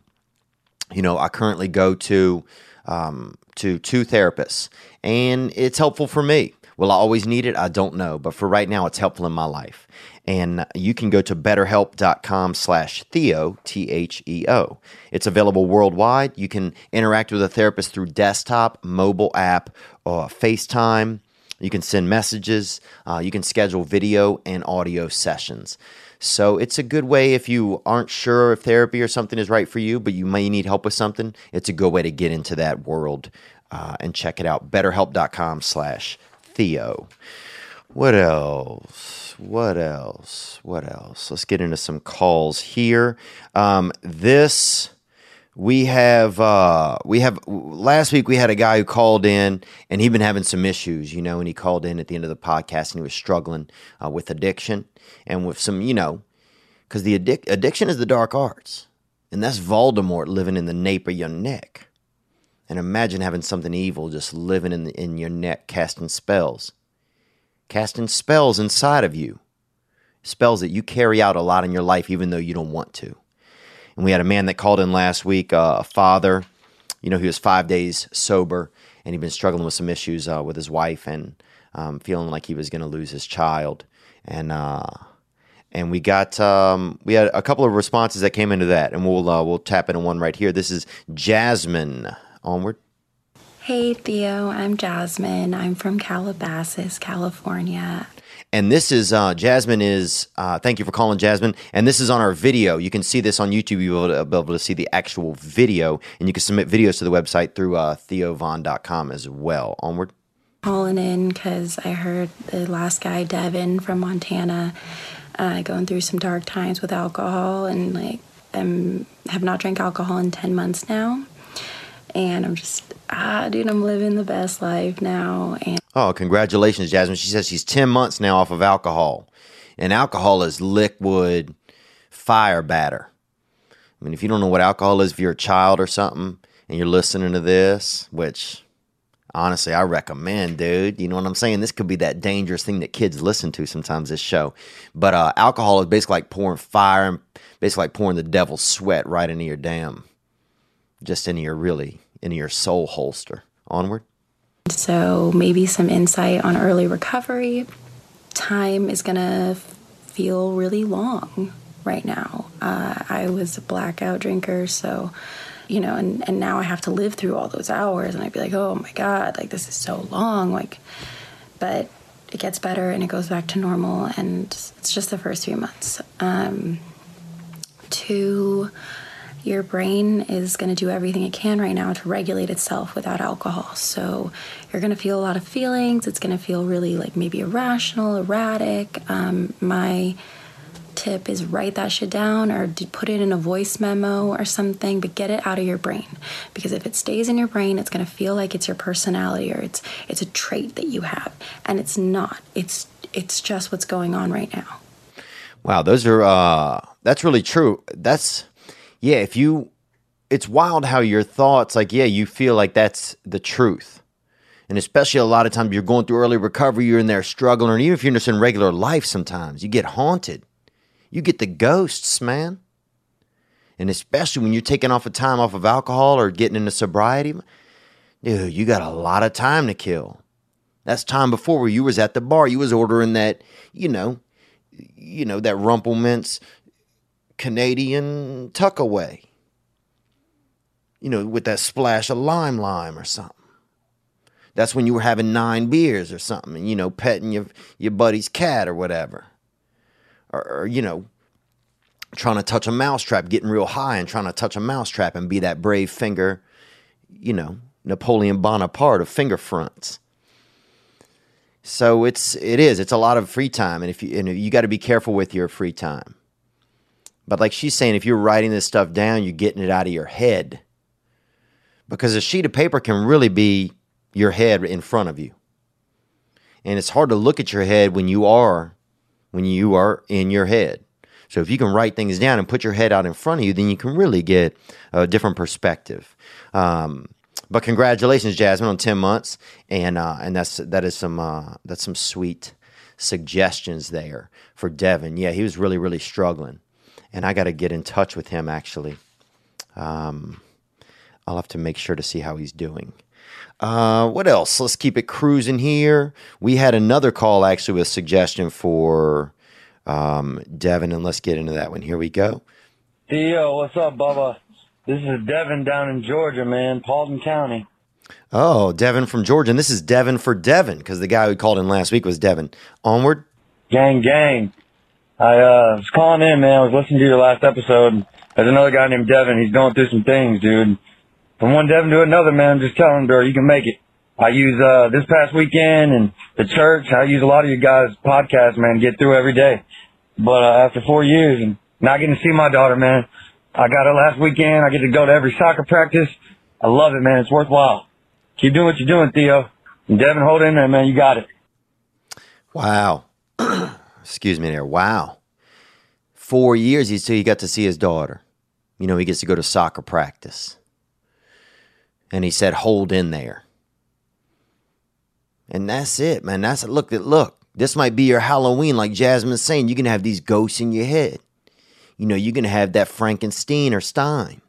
you know, I currently go to um, to two therapists, and it's helpful for me. Will I always need it? I don't know. But for right now, it's helpful in my life. And you can go to betterhelp.com slash Theo, T H E O. It's available worldwide. You can interact with a therapist through desktop, mobile app, or FaceTime. You can send messages. Uh, you can schedule video and audio sessions. So it's a good way if you aren't sure if therapy or something is right for you, but you may need help with something. It's a good way to get into that world uh, and check it out. BetterHelp.com slash Theo. What else? What else? What else? Let's get into some calls here. Um, this we have uh, we have last week we had a guy who called in and he'd been having some issues, you know, and he called in at the end of the podcast and he was struggling uh, with addiction and with some, you know, because the addic- addiction is the dark arts, and that's Voldemort living in the nape of your neck. And imagine having something evil just living in, the, in your neck, casting spells. Casting spells inside of you. Spells that you carry out a lot in your life, even though you don't want to. And we had a man that called in last week, uh, a father. You know, he was five days sober, and he'd been struggling with some issues uh, with his wife and um, feeling like he was going to lose his child. And uh, and we got um, we had a couple of responses that came into that, and we'll uh, we'll tap into one right here. This is Jasmine onward. Hey, Theo, I'm Jasmine. I'm from Calabasas, California. And this is uh, Jasmine is, uh, thank you for calling Jasmine. And this is on our video. You can see this on YouTube. You'll be able to, be able to see the actual video. And you can submit videos to the website through uh, theovon.com as well. Onward. Calling in because I heard the last guy, Devin from Montana, uh, going through some dark times with alcohol and like um, have not drank alcohol in 10 months now and I'm just ah, dude, I'm living the best life now. And oh, congratulations, Jasmine. She says she's ten months now off of alcohol, and alcohol is liquid fire batter. I mean, if you don't know what alcohol is, if you're a child or something, and you're listening to this, which honestly I recommend, dude. You know what I'm saying? This could be that dangerous thing that kids listen to sometimes. This show, but uh, alcohol is basically like pouring fire and basically like pouring the devil's sweat right into your damn, just into your really into your soul holster. Onward. So, maybe some insight on early recovery. Time is going to feel really long right now. Uh, I was a blackout drinker, so, you know, and, and now I have to live through all those hours, and I'd be like, oh my God, like this is so long. Like, but it gets better and it goes back to normal, and it's just the first few months. Um, to your brain is going to do everything it can right now to regulate itself without alcohol. So you're going to feel a lot of feelings. It's going to feel really like maybe irrational, erratic. Um, my tip is write that shit down or put it in a voice memo or something, but get it out of your brain because if it stays in your brain, it's going to feel like it's your personality or it's it's a trait that you have, and it's not. It's it's just what's going on right now. Wow, those are uh, that's really true. That's yeah, if you, it's wild how your thoughts, like, yeah, you feel like that's the truth. And especially a lot of times you're going through early recovery, you're in there struggling, or even if you're just in regular life sometimes, you get haunted. You get the ghosts, man. And especially when you're taking off a time off of alcohol or getting into sobriety, dude, you got a lot of time to kill. That's time before where you was at the bar, you was ordering that, you know, you know, that Rumple Minze Canadian tuckaway. You know, with that splash of lime lime or something. That's when you were having nine beers or something, and you know, petting your your buddy's cat or whatever, or, or you know, trying to touch a mousetrap, getting real high and trying to touch a mousetrap and be that brave finger, you know, Napoleon Bonaparte of finger fronts. So it's it is it's a lot of free time, and if you and you got to be careful with your free time. But like she's saying, if you're writing this stuff down, you're getting it out of your head. Because a sheet of paper can really be your head in front of you. And it's hard to look at your head when you are when you are in your head. So if you can write things down and put your head out in front of you, then you can really get a different perspective. Um, but congratulations, Jasmine, on ten months, and uh, and that's that is some uh, that's some sweet suggestions there for Devin. Yeah, he was really really struggling, and I got to get in touch with him actually. Um, I'll have to make sure to see how he's doing. Uh, what else? Let's keep it cruising here. We had another call actually with a suggestion for um, Devin, and let's get into that one. Here we go. Theo, what's up, Bubba? This is Devin down in Georgia, man, Paulding County. Oh, Devin from Georgia. And this is Devin for Devin because the guy who called in last week was Devin. Onward. Gang, gang. I uh, was calling in, man. I was listening to your last episode. There's another guy named Devin. He's going through some things, dude. From one Devin to another, man, just telling him, bro, you can make it. I use uh, this past weekend and the church. I use a lot of you guys' podcasts, man, get through every day. But uh, after four years and not getting to see my daughter, man, I got it last weekend. I get to go to every soccer practice. I love it, man. It's worthwhile. Keep doing what you're doing, Theo. And Devin, hold in there, man. You got it. Wow. Excuse me there. Wow. Four years he he got to see his daughter. You know, he gets to go to soccer practice. And he said, hold in there. And that's it, man. That's it. Look, look. This might be your Halloween, like Jasmine's saying. You can have these ghosts in your head. You know, you're gonna have that Frankenstein or Stein.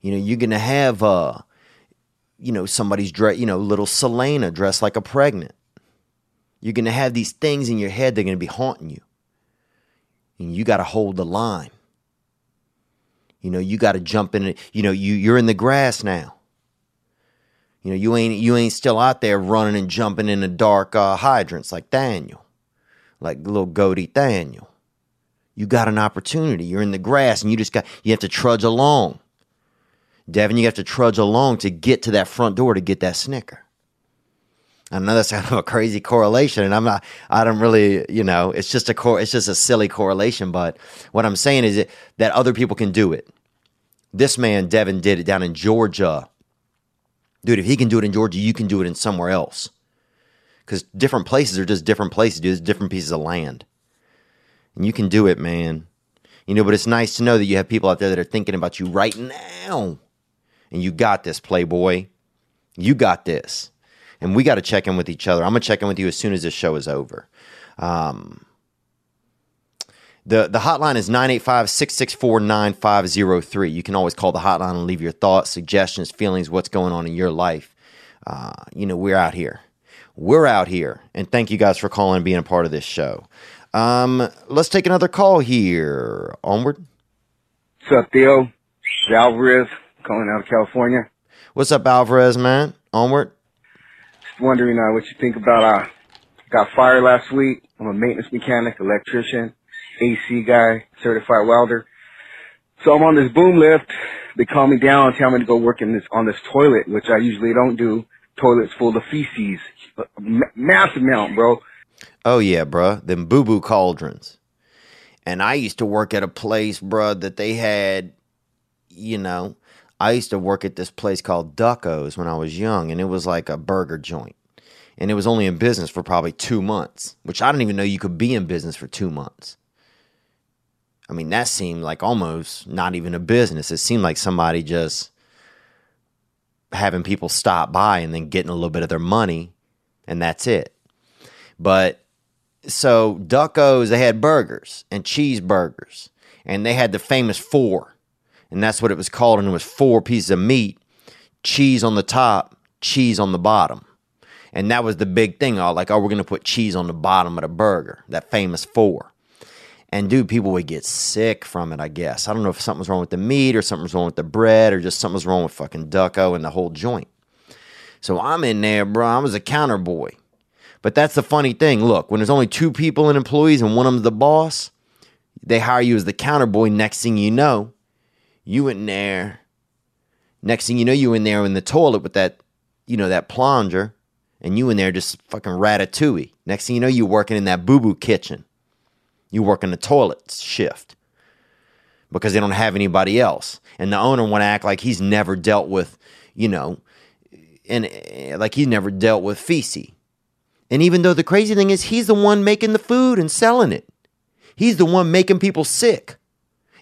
You know, you're gonna have uh, you know, somebody's dress, you know, little Selena dressed like a pregnant. You're gonna have these things in your head that are gonna be haunting you. And you gotta hold the line. You know, you gotta jump in it. You know, you you're in the grass now. You know, you ain't you ain't still out there running and jumping in the dark uh, hydrants like Daniel, like little goatee Daniel. You got an opportunity. You're in the grass, and you just got you have to trudge along. Devin, you have to trudge along to get to that front door to get that snicker. I know that's kind of a crazy correlation, and I'm not. I don't really, you know, it's just a cor- it's just a silly correlation. But what I'm saying is that, that other people can do it. This man, Devin, did it down in Georgia dude, if he can do it in Georgia, you can do it in somewhere else. Because different places are just different places, dude. There's different pieces of land. And you can do it, man. You know, but it's nice to know that you have people out there that are thinking about you right now. And you got this, Playboy. You got this. And we got to check in with each other. I'm going to check in with you as soon as this show is over. Um, the, the hotline is 985 664 9503. You can always call the hotline and leave your thoughts, suggestions, feelings, what's going on in your life. Uh, you know, we're out here. We're out here. And thank you guys for calling and being a part of this show. Um, let's take another call here. Onward. What's up, Theo? Alvarez, calling out of California. What's up, Alvarez, man? Onward. Wondering uh, what you think about. Uh, got fired last week. I'm a maintenance mechanic, electrician. AC guy, certified welder. So I'm on this boom lift. They call me down tell me to go work in this on this toilet, which I usually don't do. Toilet's full of feces, massive amount, bro. Oh yeah, bro. Them boo boo cauldrons. And I used to work at a place, bro, that they had, you know, I used to work at this place called Ducko's when I was young, and it was like a burger joint. And it was only in business for probably two months, which I didn't even know you could be in business for two months. I mean, that seemed like almost not even a business. It seemed like somebody just having people stop by and then getting a little bit of their money, and that's it. But so Ducko's, they had burgers and cheeseburgers, and they had the famous four, and that's what it was called. And it was four pieces of meat, cheese on the top, cheese on the bottom. And that was the big thing. All like, oh, we're gonna put cheese on the bottom of the burger. That famous four. And dude, people would get sick from it, I guess. I don't know if something's wrong with the meat or something's wrong with the bread or just something's wrong with fucking Ducko and the whole joint. So I'm in there, bro. I was a counter boy. But that's the funny thing. Look, when there's only two people and employees and one of them's the boss, They hire you as the counter boy. Next thing you know, you in there. Next thing you know, you in there in the toilet with that, you know, that plunger, and you in there just fucking ratatouille. Next thing you know, you working in that boo boo kitchen. You working the toilet shift because they don't have anybody else, and the owner want to act like he's never dealt with, you know, and eh, like he's never dealt with feces. And even though the crazy thing is, he's the one making the food and selling it. He's the one making people sick.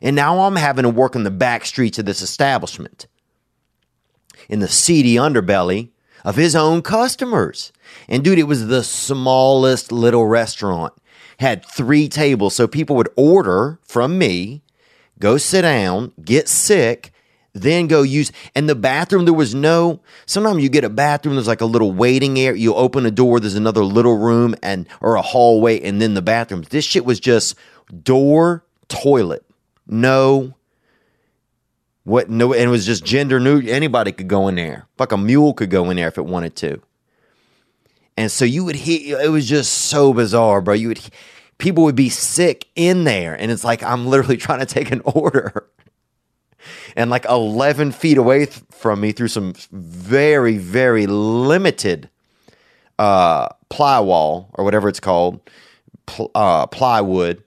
And now I'm having to work in the back streets of this establishment, in the seedy underbelly of his own customers. And dude, it was the smallest little restaurant. Had three tables, so people would order from me, go sit down, get sick, then go use and the bathroom there was no sometimes you get a bathroom there's like a little waiting area you open a door there's another little room and or a hallway and then the bathrooms this shit was just door toilet no what no and it was just gender neutral anybody could go in there. Like a mule could go in there if it wanted to. And so you would hear it was just so bizarre bro. You would people would be sick in there and it's like i'm literally trying to take an order. And like 11 feet away th- from me through some very very limited uh plywall or whatever it's called pl- uh, plywood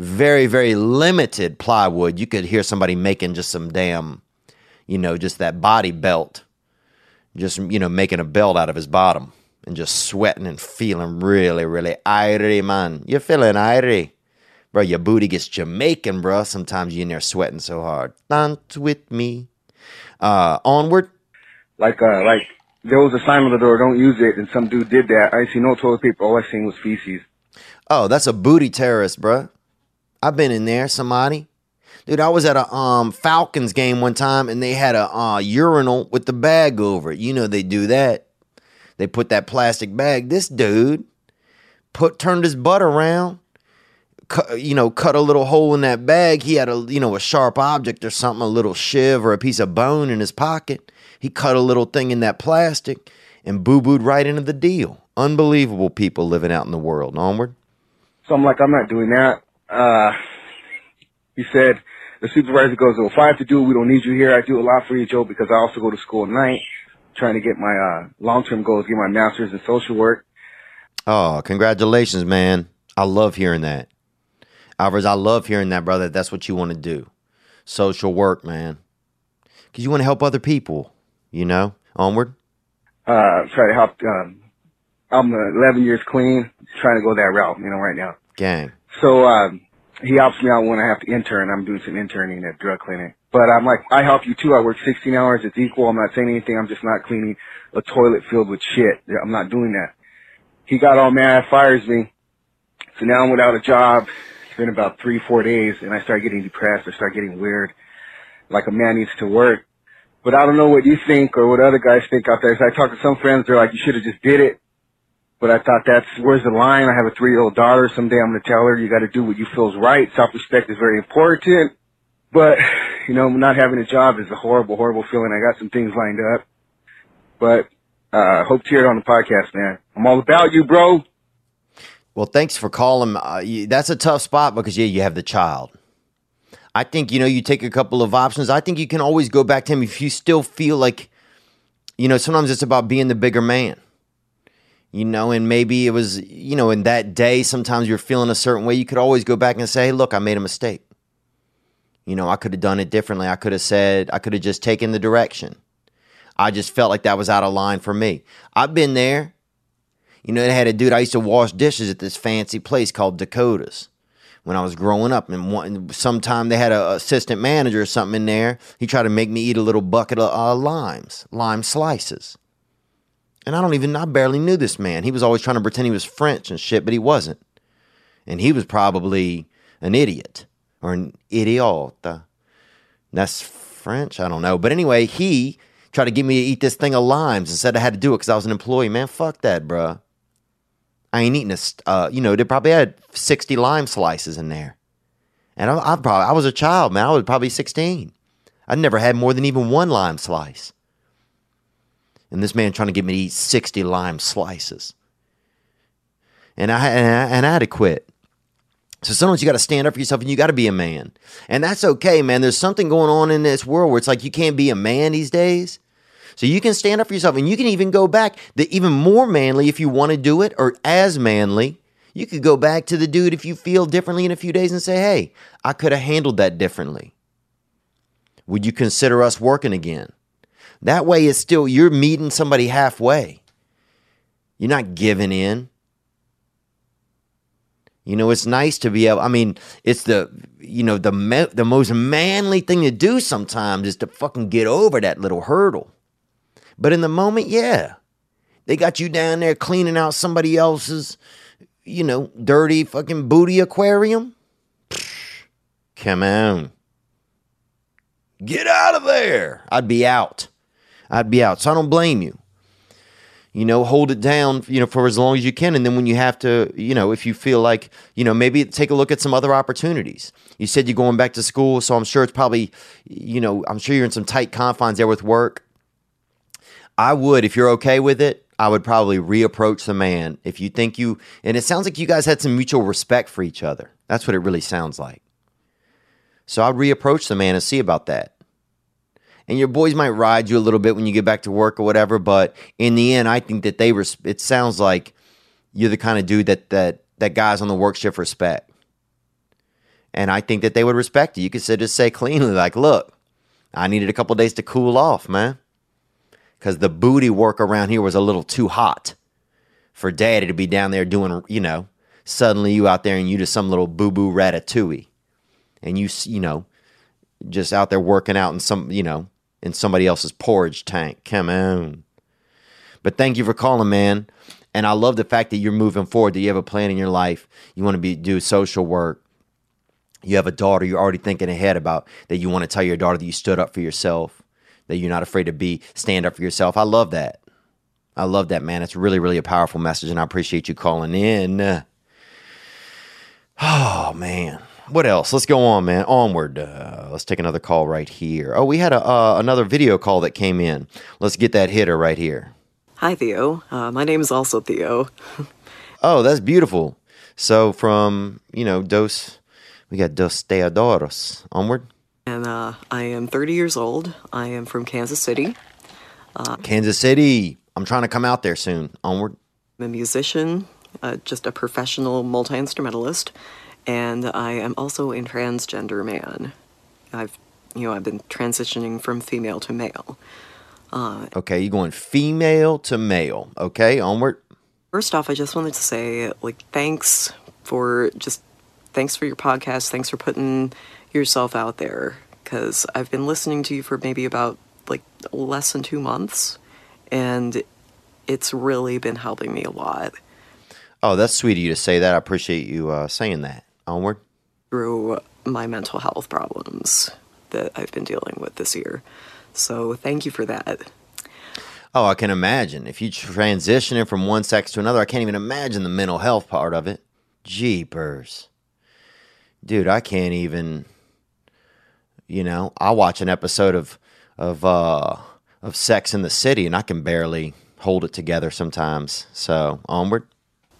very very limited plywood. You could hear somebody making just some damn you know just that body belt just you know making a belt out of his bottom and just sweating and feeling really really irie man. You're feeling irie? Bro your booty gets jamaican bro. Sometimes you in there sweating so hard. Dance with me. Uh onward. Like, uh, like, there was a sign on the door, don't use it, and some dude did that. I see no toilet paper, all I seen was feces. Oh, that's a booty terrorist, bruh. I've been in there, somebody. Dude, I was at a um Falcons game one time and they had a uh, urinal with the bag over it. You know they do that. They put that plastic bag. This dude put turned his butt around, you know, cut a little hole in that bag. He had a you know a sharp object or something, a little shiv or a piece of bone in his pocket. He cut a little thing in that plastic and boo booed right into the deal. Unbelievable people living out in the world. Onward. So I'm like, I'm not doing that. Uh, he said, the supervisor goes, well, if I have to do it, we don't need you here. I do a lot for you, Joe, because I also go to school at night, trying to get my, uh, long-term goals, get my master's in social work. Oh, congratulations, man. I love hearing that. Alvarez, I love hearing that, brother. That's what you want to do. Social work, man. Because you want to help other people, you know? Onward. Uh, try to help, um, I'm uh, 11 years clean, trying to go that route, you know, right now. Gang. So, um, he helps me out when I have to intern. I'm doing some interning at drug clinic. But I'm like, I help you too. I work 16 hours. It's equal. I'm not saying anything. I'm just not cleaning a toilet filled with shit. I'm not doing that. He got all mad, fires me. So now I'm without a job. It's been about three, four days and I start getting depressed. I start getting weird. Like a man needs to work. But I don't know what you think or what other guys think out there. I talk to some friends. They're like, you should have just did it. But I thought that's, where's the line? I have a three year old daughter. Someday I'm going to tell her you got to do what you feels right. Self respect is very important. But, you know, not having a job is a horrible, horrible feeling. I got some things lined up. But, uh, hope to hear it on the podcast, man. I'm all about you, bro. Well, thanks for calling. Uh, you- that's a tough spot because, yeah, you have the child. I think, you know, you take a couple of options. I think you can always go back to him if you still feel like, you know, sometimes it's about being the bigger man. You know, and maybe it was, you know, in that day, sometimes you're feeling a certain way. You could always go back and say, hey, look, I made a mistake. You know, I could have done it differently. I could have said, I could have just taken the direction. I just felt like that was out of line for me. I've been there. You know, they had a dude, I used to wash dishes at this fancy place called Dakota's when I was growing up. And one, sometime they had a assistant manager or something in there. He tried to make me eat a little bucket of uh, limes, lime slices. And I don't even, I barely knew this man. He was always trying to pretend he was French and shit, but he wasn't. And he was probably an idiot or an idiota. That's French? I don't know. But anyway, he tried to get me to eat this thing of limes and said I had to do it because I was an employee. Man, fuck that, bruh. I ain't eating a, uh, you know, they probably had 60 lime slices in there. And I, I probably, I was a child, man. I was probably 16. I'd never had more than even one lime slice. And this man trying to get me to eat 60 lime slices. And I, and I, and I had to quit. So sometimes you got to stand up for yourself and you got to be a man. And that's okay, man. There's something going on in this world where it's like you can't be a man these days. So you can stand up for yourself and you can even go back the even more manly if you want to do it or as manly. You could go back to the dude if you feel differently in a few days and say, "Hey, I could have handled that differently." Would you consider us working again? That way is still you're meeting somebody halfway. You're not giving in. You know, it's nice to be able. I mean, it's the you know the the most manly thing to do sometimes is to fucking get over that little hurdle. But in the moment, yeah, they got you down there cleaning out somebody else's, you know, dirty fucking booty aquarium. Come on, get out of there. I'd be out. I'd be out. So I don't blame you. You know hold it down you know for as long as you can. And then when you have to you know if you feel like you know maybe take a look at some other opportunities. You said you're going back to school so i'm sure it's probably you know i'm sure you're in some tight confines there with work. I would if you're okay with it i would probably reapproach the man. If you think you and it sounds like you guys had some mutual respect for each other. That's what it really sounds like. So i'd reapproach the man and see about that and your boys might ride you a little bit when you get back to work or whatever. But in the end, I think that they res- it sounds like you're the kind of dude that that that guys on the work shift respect. And I think that they would respect you. You could just say cleanly, like, look, I needed a couple days to cool off, man. Because the booty work around here was a little too hot for daddy to be down there doing, you know, suddenly you out there and you just some little boo boo ratatouille. And you, you know, just out there working out in some, you know, in somebody else's porridge tank. Come on. But thank you for calling, man. And I love the fact that you're moving forward, that you have a plan in your life. You want to be do social work. You have a daughter, you're already thinking ahead about that you want to tell your daughter that you stood up for yourself, that you're not afraid to be stand up for yourself. I love that. I love that, man. It's really, really a powerful message, and I appreciate you calling in. Oh man what else? Let's go on, man. Onward. Uh, let's take another call right here. Oh, we had a, uh, another video call that came in. Let's get that hitter right here. Hi, Theo. Uh, my name is also Theo. oh, that's beautiful. So from you know Dos, we got Dos Teodoros. Onward. And uh, I am 30 years old. I am from Kansas City. Uh, Kansas City. I'm trying to come out there soon. Onward. I'm a musician, uh, just a professional multi instrumentalist and I am also a transgender man. I've, you know, I've been transitioning from female to male. Uh, okay, you're going female to male. Okay, onward. First off, I just wanted to say, like, thanks for just thanks for your podcast. Thanks for putting yourself out there because I've been listening to you for maybe about like less than two months, and it's really been helping me a lot. Oh, that's sweet of you to say that. I appreciate you uh, saying that. Onward. Through my mental health problems that I've been dealing with this year. So thank you for that. Oh, I can imagine. If you transitioning from one sex to another, I can't even imagine the mental health part of it. Jeepers. Dude, I can't even you know, I watch an episode of of uh of Sex in the City and I can barely hold it together sometimes. So, onward.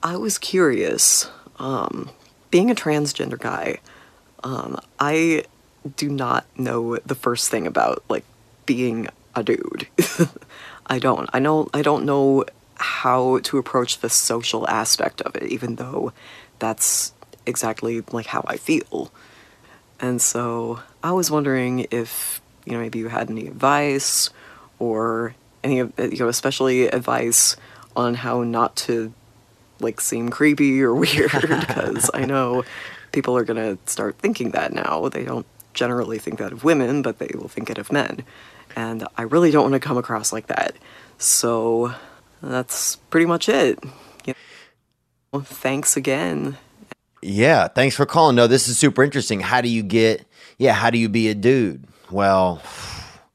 I was curious. Um being a transgender guy, um, I do not know the first thing about like being a dude. I don't. I know. I don't know how to approach the social aspect of it, even though that's exactly like how I feel. And so I was wondering if you know maybe you had any advice or any of you know especially advice on how not to like seem creepy or weird because I know people are going to start thinking that now. They don't generally think that of women, but they will think it of men. And I really don't want to come across like that. So that's pretty much it. You know, thanks again. Yeah, thanks for calling. No, this is super interesting. How do you get, yeah, how do you be a dude? Well,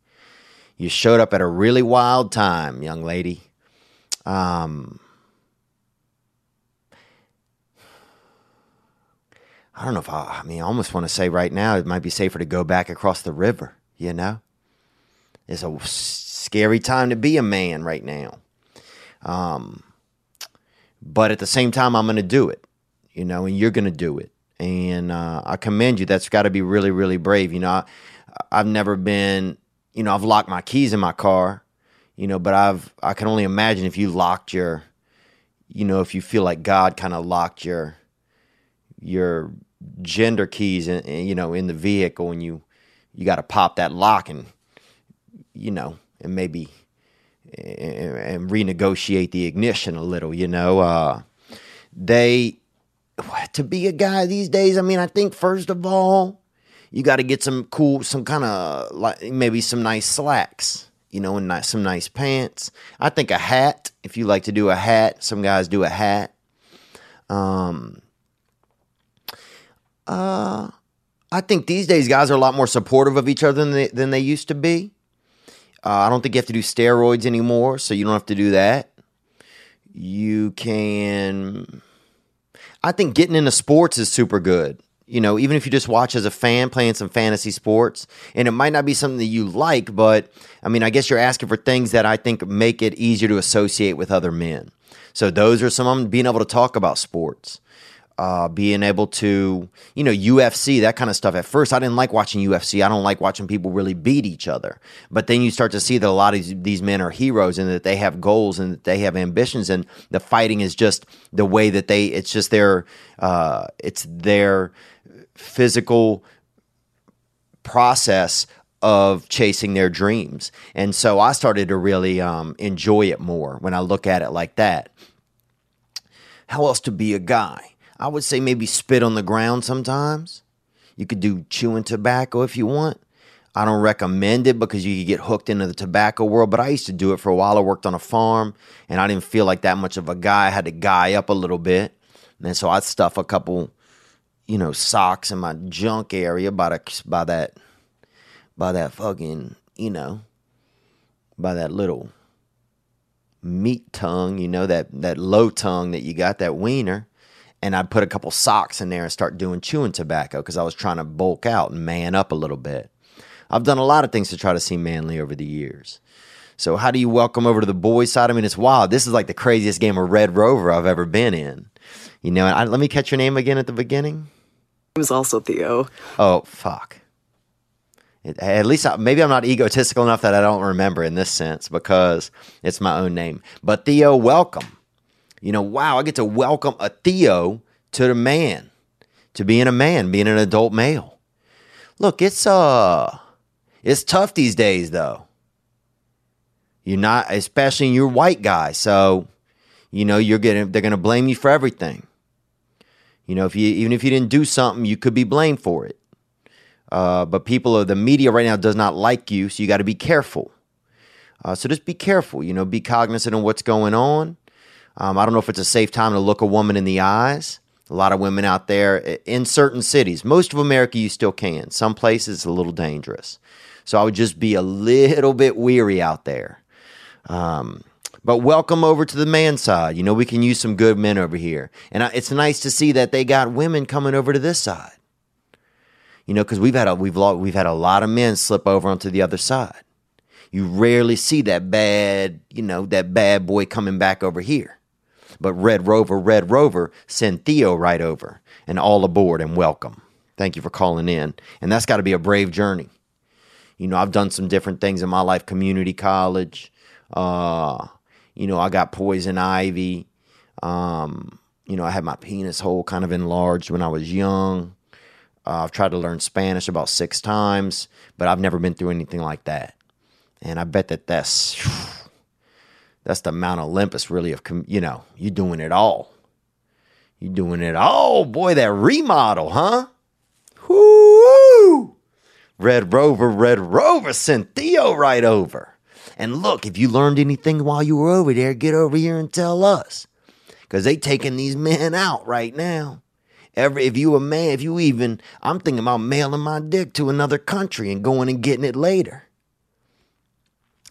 you showed up at a really wild time, young lady. Um, I don't know if I, I mean, I almost want to say right now it might be safer to go back across the river, you know? It's a scary time to be a man right now. Um, but at the same time, I'm going to do it, you know, and you're going to do it. and uh, I commend you. That's got to be really, really brave. You know, I, I've never been. You know, I've locked my keys in my car. You know, but I've I can only imagine if you locked your, you know, if you feel like God kind of locked your, your gender keys, in, in, you know, in the vehicle, and you, you got to pop that lock and, you know, and maybe, and, and renegotiate the ignition a little. You know, uh, they to be a guy these days, I mean, I think first of all, you got to get some cool, some kind of like maybe some nice slacks, you know, and some nice pants. I think a hat, if you like to do a hat, some guys do a hat. Um, uh, I think these days guys are a lot more supportive of each other than they, than they used to be. Uh, I don't think you have to do steroids anymore, so you don't have to do that. You can I think getting into sports is super good. You know, even if you just watch as a fan playing some fantasy sports, and it might not be something that you like, but I mean, I guess you're asking for things that I think make it easier to associate with other men. So those are some of them being able to talk about sports uh, being able to, you know, UFC, that kind of stuff. At first, I didn't like watching UFC. I don't like watching people really beat each other. But then you start to see that a lot of these men are heroes and that they have goals and that they have ambitions. And the fighting is just the way that they, it's just their, uh, it's their physical process of chasing their dreams. And so I started to really um, enjoy it more when I look at it like that. How else to be a guy? I would say maybe spit on the ground sometimes. You could do chewing tobacco if you want. I don't recommend it because you could get hooked into the tobacco world, but I used to do it for a while. I worked on a farm and I didn't feel like that much of a guy. I had to guy up a little bit. And so I'd stuff a couple, you know, socks in my junk area by, the, by that, by that fucking, you know, by that little meat tongue, you know, that, that low tongue that you got, that wiener and I'd put a couple socks in there and start doing chewing tobacco because I was trying to bulk out and man up a little bit. I've done a lot of things to try to seem manly over the years. So, how do you welcome over to the boys' side? I mean, it's wild. This is like the craziest game of Red Rover I've ever been in. You know, I, let me catch your name again at the beginning. It was also Theo. Oh, fuck. It, at least I, maybe I'm not egotistical enough that I don't remember in this sense because it's my own name. But Theo, welcome you know, wow, I get to welcome a Theo to the man, to being a man, being an adult male. Look, it's uh it's tough these days though. You're not especially you're white guy, so you know you're getting they're gonna blame you for everything. You know, if you even if you didn't do something, you could be blamed for it. Uh, but people of the media right now does not like you, so you got to be careful. Uh, so just be careful. You know, be cognizant of what's going on. Um, I don't know if it's a safe time to look a woman in the eyes. A lot of women out there in certain cities. Most of America, you still can. Some places, it's a little dangerous. So I would just be a little bit weary out there. Um, but welcome over to the man side. You know, we can use some good men over here. And it's nice to see that they got women coming over to this side. You know, because we've had a we've we've had a lot of men slip over onto the other side. You rarely see that bad, you know, that bad boy coming back over here. But Red Rover, Red Rover, send Theo right over and all aboard and welcome. Thank you for calling in. And that's got to be a brave journey. You know, I've done some different things in my life, community college. Uh, you know, I got poison ivy. Um, you know, I had my penis hole kind of enlarged when I was young. Uh, I've tried to learn Spanish about six times, but I've never been through anything like that. And I bet that that's whew, that's the Mount Olympus, really, of, you know, you're doing it all. You're doing it all. Boy, that remodel, huh? Whoo! Red Rover, Red Rover sent Theo right over. And look, if you learned anything while you were over there, get over here and tell us. Because they taking these men out right now. Every if you a man, if you even, I'm thinking about mailing my dick to another country and going and getting it later.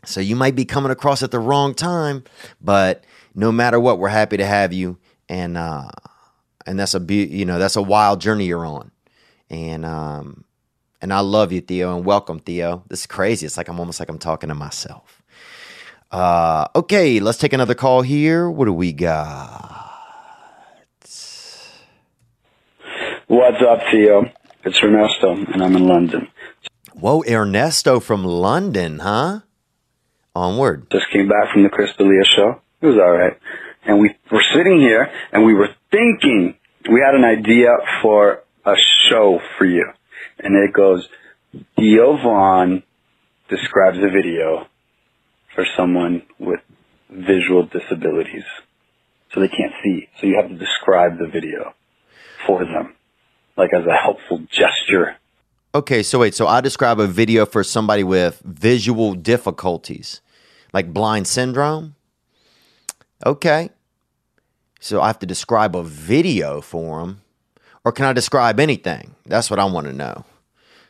So you might be coming across at the wrong time, but no matter what, we're happy to have you. And uh, and that's a be- you know that's a wild journey you're on. And um, and I love you, Theo, and welcome, Theo. This is crazy. It's like I'm almost like I'm talking to myself. Uh, okay, let's take another call here. What do we got? What's up, Theo? It's Ernesto, and I'm in London. Whoa, Ernesto from London, huh? Onward. Just came back from the Chris D'Elia show. It was all right. And we were sitting here, and we were thinking, we had an idea for a show for you. And it goes, Theo Von describes a video for someone with visual disabilities. So they can't see. So you have to describe the video for them, like as a helpful gesture. Okay, so wait, so I describe a video for somebody with visual difficulties, like blind syndrome. Okay. So I have to describe a video for them, or can I describe anything? That's what I want to know.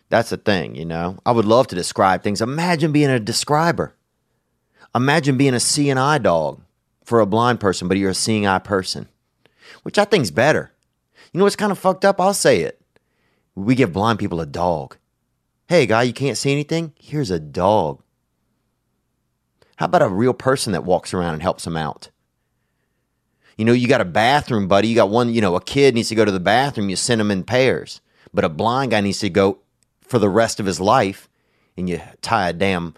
That's the thing, you know. I would love to describe things. Imagine being a describer. Imagine being a seeing eye dog for a blind person, but you're a seeing eye person, which I think's better. You know what's kind of fucked up? I'll say it. We give blind people a dog. Hey, guy, you can't see anything? Here's a dog. How about a real person that walks around and helps them out? You know, you got a bathroom, buddy. You got one, you know, a kid needs to go to the bathroom. You send them in pairs. But a blind guy needs to go for the rest of his life and you tie a damn,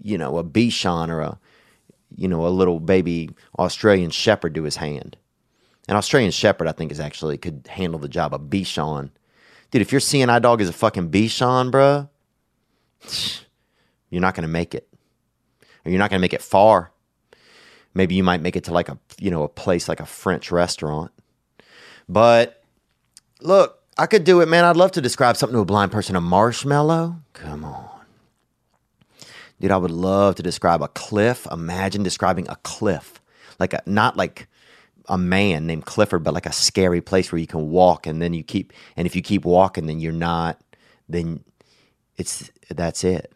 you know, a Bichon or a, you know, a little baby Australian Shepherd to his hand. An Australian Shepherd, I think, is actually could handle the job. of Bichon, dude. If your eye dog is a fucking Bichon, bruh, you're not gonna make it, or you're not gonna make it far. Maybe you might make it to like a, you know, a place like a French restaurant. But look, I could do it, man. I'd love to describe something to a blind person. A marshmallow? Come on. Dude, I would love to describe a cliff. Imagine describing a cliff. Like a not like a man named Clifford, but like a scary place where you can walk and then you keep and if you keep walking then you're not then it's that's it.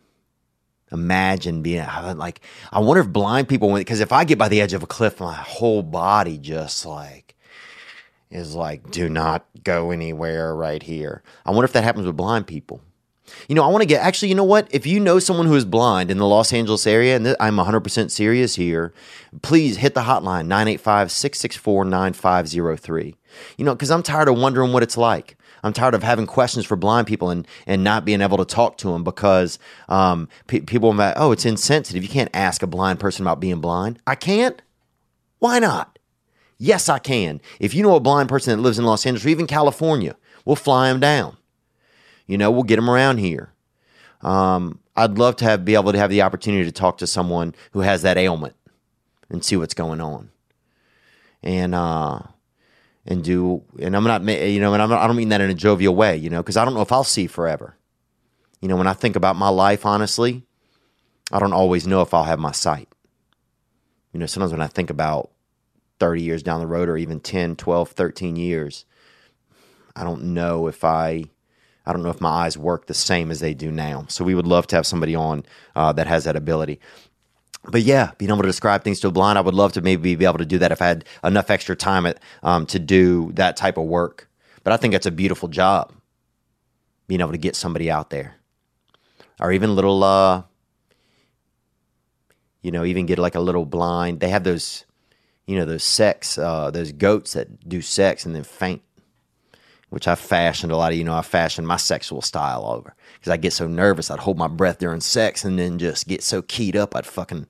Imagine being like I wonder if blind people because if I get by the edge of a cliff, my whole body just like is like, do not go anywhere right here. I wonder if that happens with blind people. You know, I want to get actually, you know what? If you know someone who is blind in the Los Angeles area, and I'm 100% serious here, please hit the hotline 985 664 9503. You know, because I'm tired of wondering what it's like. I'm tired of having questions for blind people and, and not being able to talk to them because um, pe- people are like, oh, it's insensitive. You can't ask a blind person about being blind. I can't? Why not? Yes, I can. If you know a blind person that lives in Los Angeles or even California, we'll fly them down. You know, we'll get them around here. Um, I'd love to have be able to have the opportunity to talk to someone who has that ailment and see what's going on. And uh, and do and I'm not you know and I'm not, I don't mean that in a jovial way, you know, because I don't know if I'll see forever. You know, when I think about my life, honestly, I don't always know if I'll have my sight. You know, sometimes when I think about 30 years down the road or even 10, 12, 13 years, I don't know if I I don't know if my eyes work the same as they do now. So we would love to have somebody on uh, that has that ability. But yeah, being able to describe things to a blind, I would love to maybe be able to do that if I had enough extra time at, um, to do that type of work. But I think that's a beautiful job, being able to get somebody out there, or even little, uh, you know, even get like a little blind. They have those, you know, those sex, uh, those goats that do sex and then faint which I fashioned a lot of, you know, I fashioned my sexual style over because I get so nervous. I'd hold my breath during sex and then just get so keyed up, I'd fucking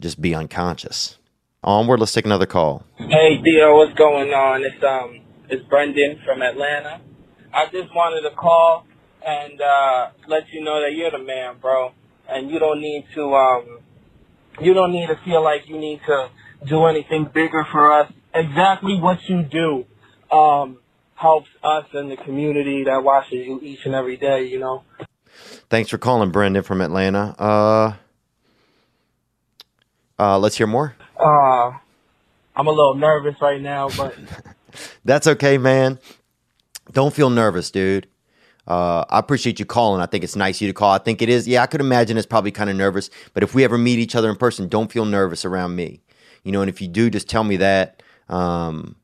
just be unconscious. Onward, let's take another call. Hey, Theo, what's going on? It's, um, it's Brendan from Atlanta. I just wanted to call and, uh, let you know that you're the man, bro. And you don't need to, um, you don't need to feel like you need to do anything bigger for us. Exactly what you do. Um, helps us and the community that watches you each and every day, you know. Thanks for calling, Brendan from Atlanta. Uh, uh, let's hear more. Uh, I'm a little nervous right now, but that's okay, man. Don't feel nervous, dude. Uh, I appreciate you calling. I think it's nice you to call. I think it is. Yeah, I could imagine it's probably kind of nervous. But if we ever meet each other in person, don't feel nervous around me. You know, and if you do, just tell me that. Um,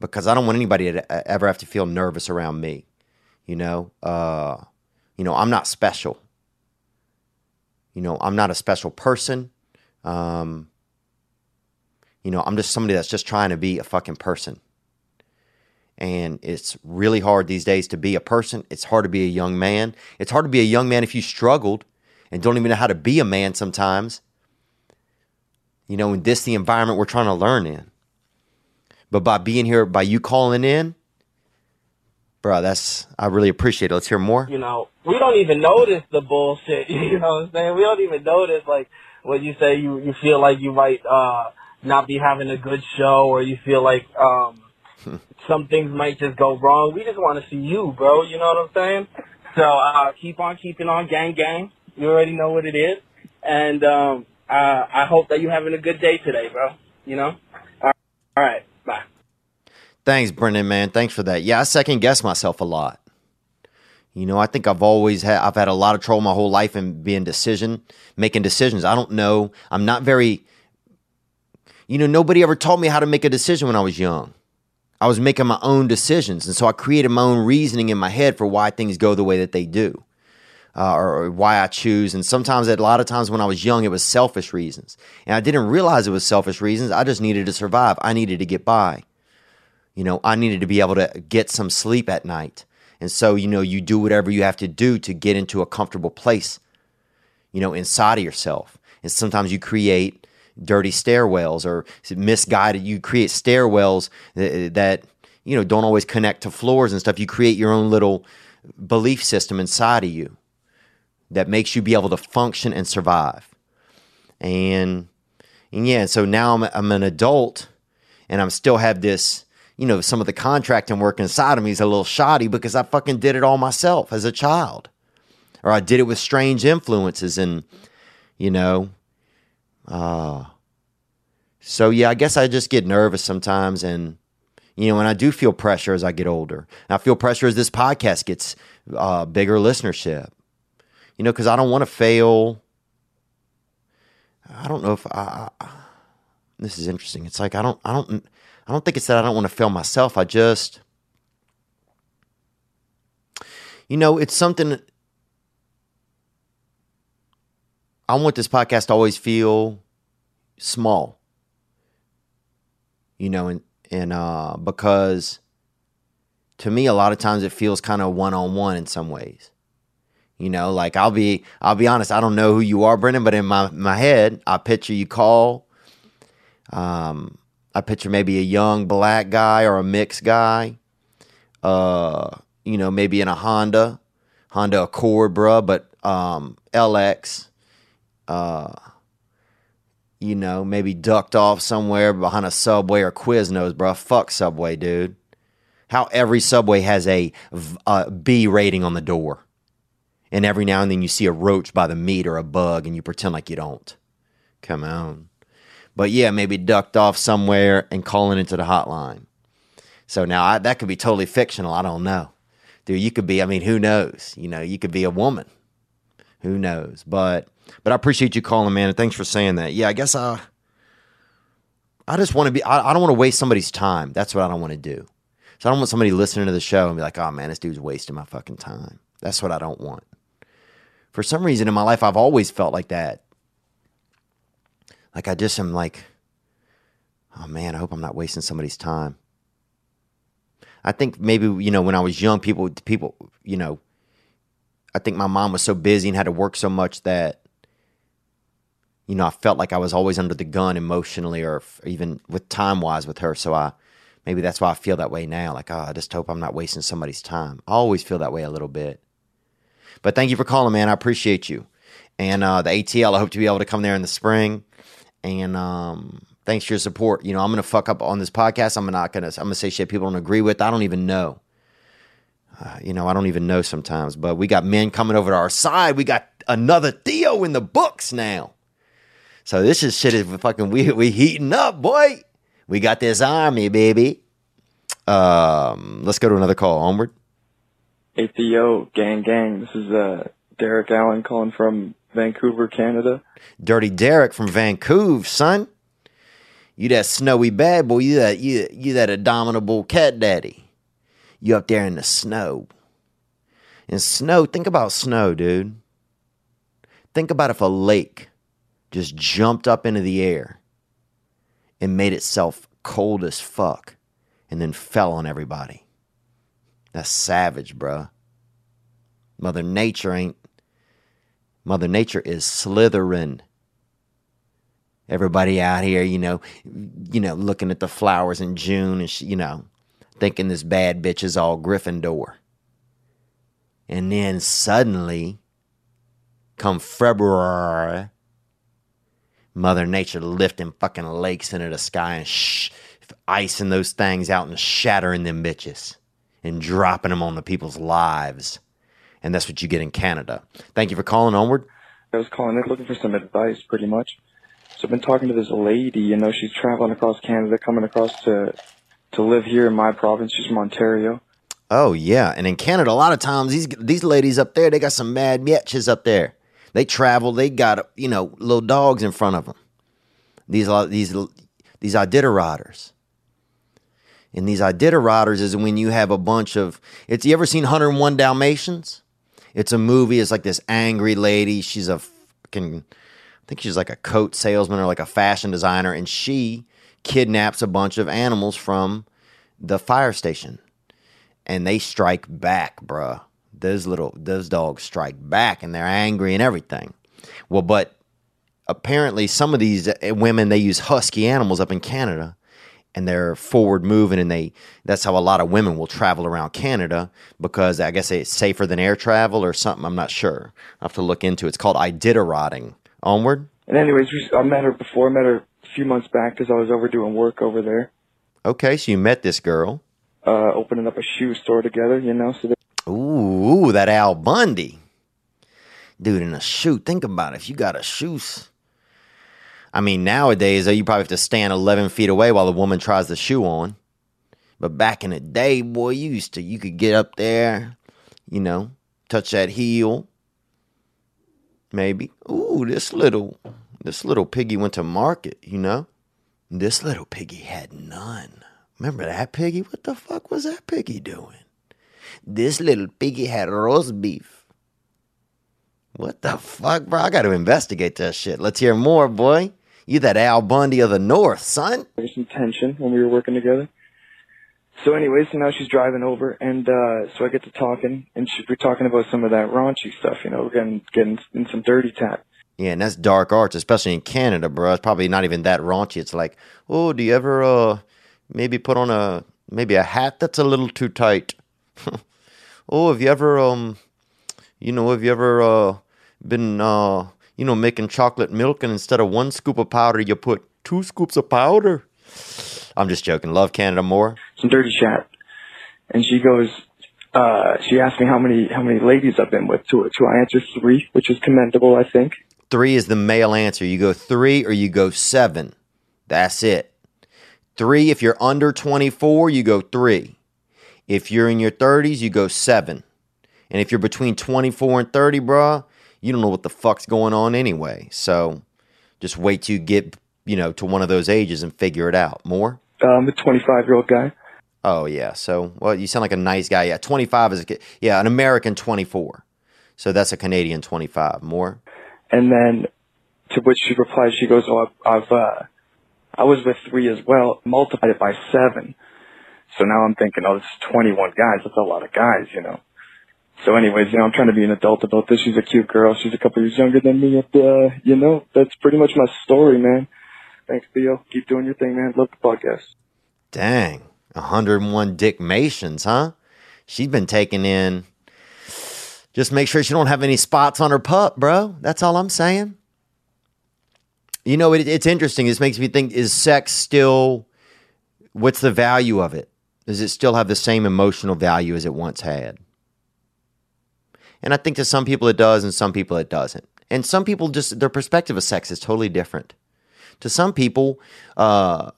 because I don't want anybody to ever have to feel nervous around me. You know, uh, you know, I'm not special. You know, I'm not a special person. Um, you know, I'm just somebody that's just trying to be a fucking person. And it's really hard these days to be a person. It's hard to be a young man. It's hard to be a young man if you struggled and don't even know how to be a man sometimes. You know, in this the environment we're trying to learn in. But by being here, by you calling in, bro, that's I really appreciate it. Let's hear more. You know, we don't even notice the bullshit. You know what I'm saying? We don't even notice like when you say you you feel like you might uh not be having a good show or you feel like um some things might just go wrong. We just want to see you, bro. You know what I'm saying? So uh keep on keeping on, gang gang. You already know what it is, and um uh I hope that you're having a good day today, bro. You know. All right. Thanks, Brendan, man. Thanks for that. Yeah, I second guess myself a lot. You know, I think I've always had I've had a lot of trouble my whole life in being decision making decisions. I don't know. I'm not very you know, nobody ever taught me how to make a decision when I was young. I was making my own decisions, and so I created my own reasoning in my head for why things go the way that they do. Uh, or why I choose. And sometimes, a lot of times when I was young, it was selfish reasons. And I didn't realize it was selfish reasons. I just needed to survive. I needed to get by. You know, I needed to be able to get some sleep at night. And so, you know, you do whatever you have to do to get into a comfortable place, you know, inside of yourself. And sometimes you create dirty stairwells or misguided, you create stairwells that, you know, don't always connect to floors and stuff. You create your own little belief system inside of you that makes you be able to function and survive. And, and yeah, so now I'm, I'm an adult and I'm still have this you know, some of the contracting work inside of me is a little shoddy because I fucking did it all myself as a child. Or I did it with strange influences and, you know, uh, so yeah, I guess I just get nervous sometimes and, you know, and I do feel pressure as I get older. And I feel pressure as this podcast gets uh, bigger listenership, you know, because I don't want to fail. I don't know if I, I, this is interesting. It's like I don't, I don't, I don't think it's that I don't want to fail myself. I just, you know, it's something. I want this podcast to always feel small, you know, and and uh, because to me, a lot of times it feels kind of one on one in some ways. You know, like I'll be I'll be honest, I don't know who you are, Brendan, but in my my head, I picture you call. Um, I picture maybe a young black guy or a mixed guy. Uh, you know, maybe in a Honda, Honda Accord, bruh, but um, LX. Uh, you know, maybe ducked off somewhere behind a Subway or Quiznos, bruh. Fuck Subway, dude. How every Subway has a, a B rating on the door. And every now and then you see a roach by the meat or a bug and you pretend like you don't. Come on. But yeah, maybe ducked off somewhere and calling into the hotline. So now I, that could be totally fictional. I don't know. Dude, you could be, I mean, who knows? You know, you could be a woman. Who knows? But but I appreciate you calling, man, and thanks for saying that. Yeah, I guess I I just want to be I, I don't want to waste somebody's time. That's what I don't want to do. So I don't want somebody listening to the show and be like, oh man, this dude's wasting my fucking time. That's what I don't want. For some reason in my life, I've always felt like that. Like I just am like, oh man, I hope I'm not wasting somebody's time. I think maybe you know when I was young, people people you know, I think my mom was so busy and had to work so much that you know I felt like I was always under the gun emotionally or even with time wise with her. So I maybe that's why I feel that way now. Like oh, I just hope I'm not wasting somebody's time. I always feel that way a little bit. But thank you for calling, man. I appreciate you. And uh, the ATL, I hope to be able to come there in the spring. And um, thanks for your support. You know, I'm gonna fuck up on this podcast. I'm not gonna. I'm gonna say shit people don't agree with. I don't even know. Uh, you know, I don't even know sometimes. But we got men coming over to our side. We got another Theo in the books now. So this is shit is fucking we we heating up, boy. We got this army, baby. Um, let's go to another call. Onward. Hey Theo, gang gang. This is uh Derek Allen calling from Vancouver, Canada. Dirty Derek from Vancouver, son. You that snowy bad boy. You that you you that abominable cat daddy. You up there in the snow. And snow, think about snow, dude. Think about if a lake just jumped up into the air and made itself cold as fuck and then fell on everybody. That's savage, bruh. Mother Nature ain't. Mother Nature is slithering. Everybody out here, you know, you know, looking at the flowers in June and she, you know, thinking this bad bitch is all Gryffindor. And then suddenly, come February, Mother Nature lifting fucking lakes into the sky and sh- icing those things out and shattering them bitches and dropping them on the people's lives. And that's what you get in Canada. Thank you for calling onward. I was calling in looking for some advice, pretty much. So I've been talking to this lady. You know, she's traveling across Canada, coming across to to live here in my province. She's from Ontario. Oh yeah, and in Canada, a lot of times these these ladies up there, they got some mad bitches up there. They travel, they got you know little dogs in front of them. These these these Iditarodders. And these Iditarodders is when you have a bunch of. It's you ever seen 101 Dalmatians? It's a movie. It's like this angry lady. She's a fucking. I think she's like a coat salesman or like a fashion designer, and she kidnaps a bunch of animals from the fire station and they strike back, bruh. Those little those dogs strike back and they're angry and everything. Well, but apparently some of these women they use husky animals up in Canada and they're forward moving and they that's how a lot of women will travel around Canada because I guess it's safer than air travel or something. I'm not sure. I have to look into it. It's called Iditarodding. Onward. And anyways, I met her before. I met her a few months back because I was over doing work over there, Okay, so you met this girl. uh, opening up a shoe store together. You know, so that Ooh, that Al Bundy. Dude, in a shoe, think about it. If you got a shoes. I mean, nowadays, you probably have to stand 11 feet away while the woman tries the shoe on. But back in the day, boy, you used to, you could get up there, you know, touch that heel. Maybe. Ooh, this little, this little piggy went to market, you know? This little piggy had none. Remember that piggy? What the fuck was that piggy doing? This little piggy had roast beef. What the fuck, bro? I got to investigate that shit. Let's hear more, boy. You that Al Bundy of the North, son. there was some tension when we were working together. So anyways, so now she's driving over, and uh, so I get to talking, and she, we're talking about some of that raunchy stuff. You know, we're getting getting in some dirty tap. Yeah, and that's dark arts, especially in Canada, bro. It's probably not even that raunchy. It's like, oh, do you ever uh maybe put on a maybe a hat that's a little too tight? oh, have you ever um you know, have you ever uh been uh you know making chocolate milk and instead of one scoop of powder you put two scoops of powder? I'm just joking. Love Canada more. some dirty chat. And she goes, uh, she asked me how many, how many ladies I've been with to it. So I answered three, which is commendable, I think. Three is the male answer. You go three or you go seven. That's it. Three, if you're under 24, you go three. If you're in your 30s, you go seven. And if you're between 24 and 30, bruh, you don't know what the fuck's going on anyway. So just wait till you get, you know, to one of those ages and figure it out. More? I'm um, a 25 year old guy. Oh, yeah. So, well, you sound like a nice guy. Yeah, 25 is, a, yeah, an American 24. So that's a Canadian 25. More? And then to which she replies, she goes, oh, I've, I've uh, I was with three as well, multiplied it by seven. So now I'm thinking, oh, this is 21 guys. That's a lot of guys, you know. So anyways, you know, I'm trying to be an adult about this. She's a cute girl. She's a couple years younger than me. And, uh, you know, that's pretty much my story, man. Thanks, Theo. Keep doing your thing, man. Love the podcast. Dang, 101 Dick Mations, huh? She's been taking in. Just make sure she don't have any spots on her pup, bro. That's all I'm saying. You know, it, it's interesting. This makes me think: Is sex still? What's the value of it? Does it still have the same emotional value as it once had? And I think to some people it does, and some people it doesn't. And some people just their perspective of sex is totally different. To some people, uh,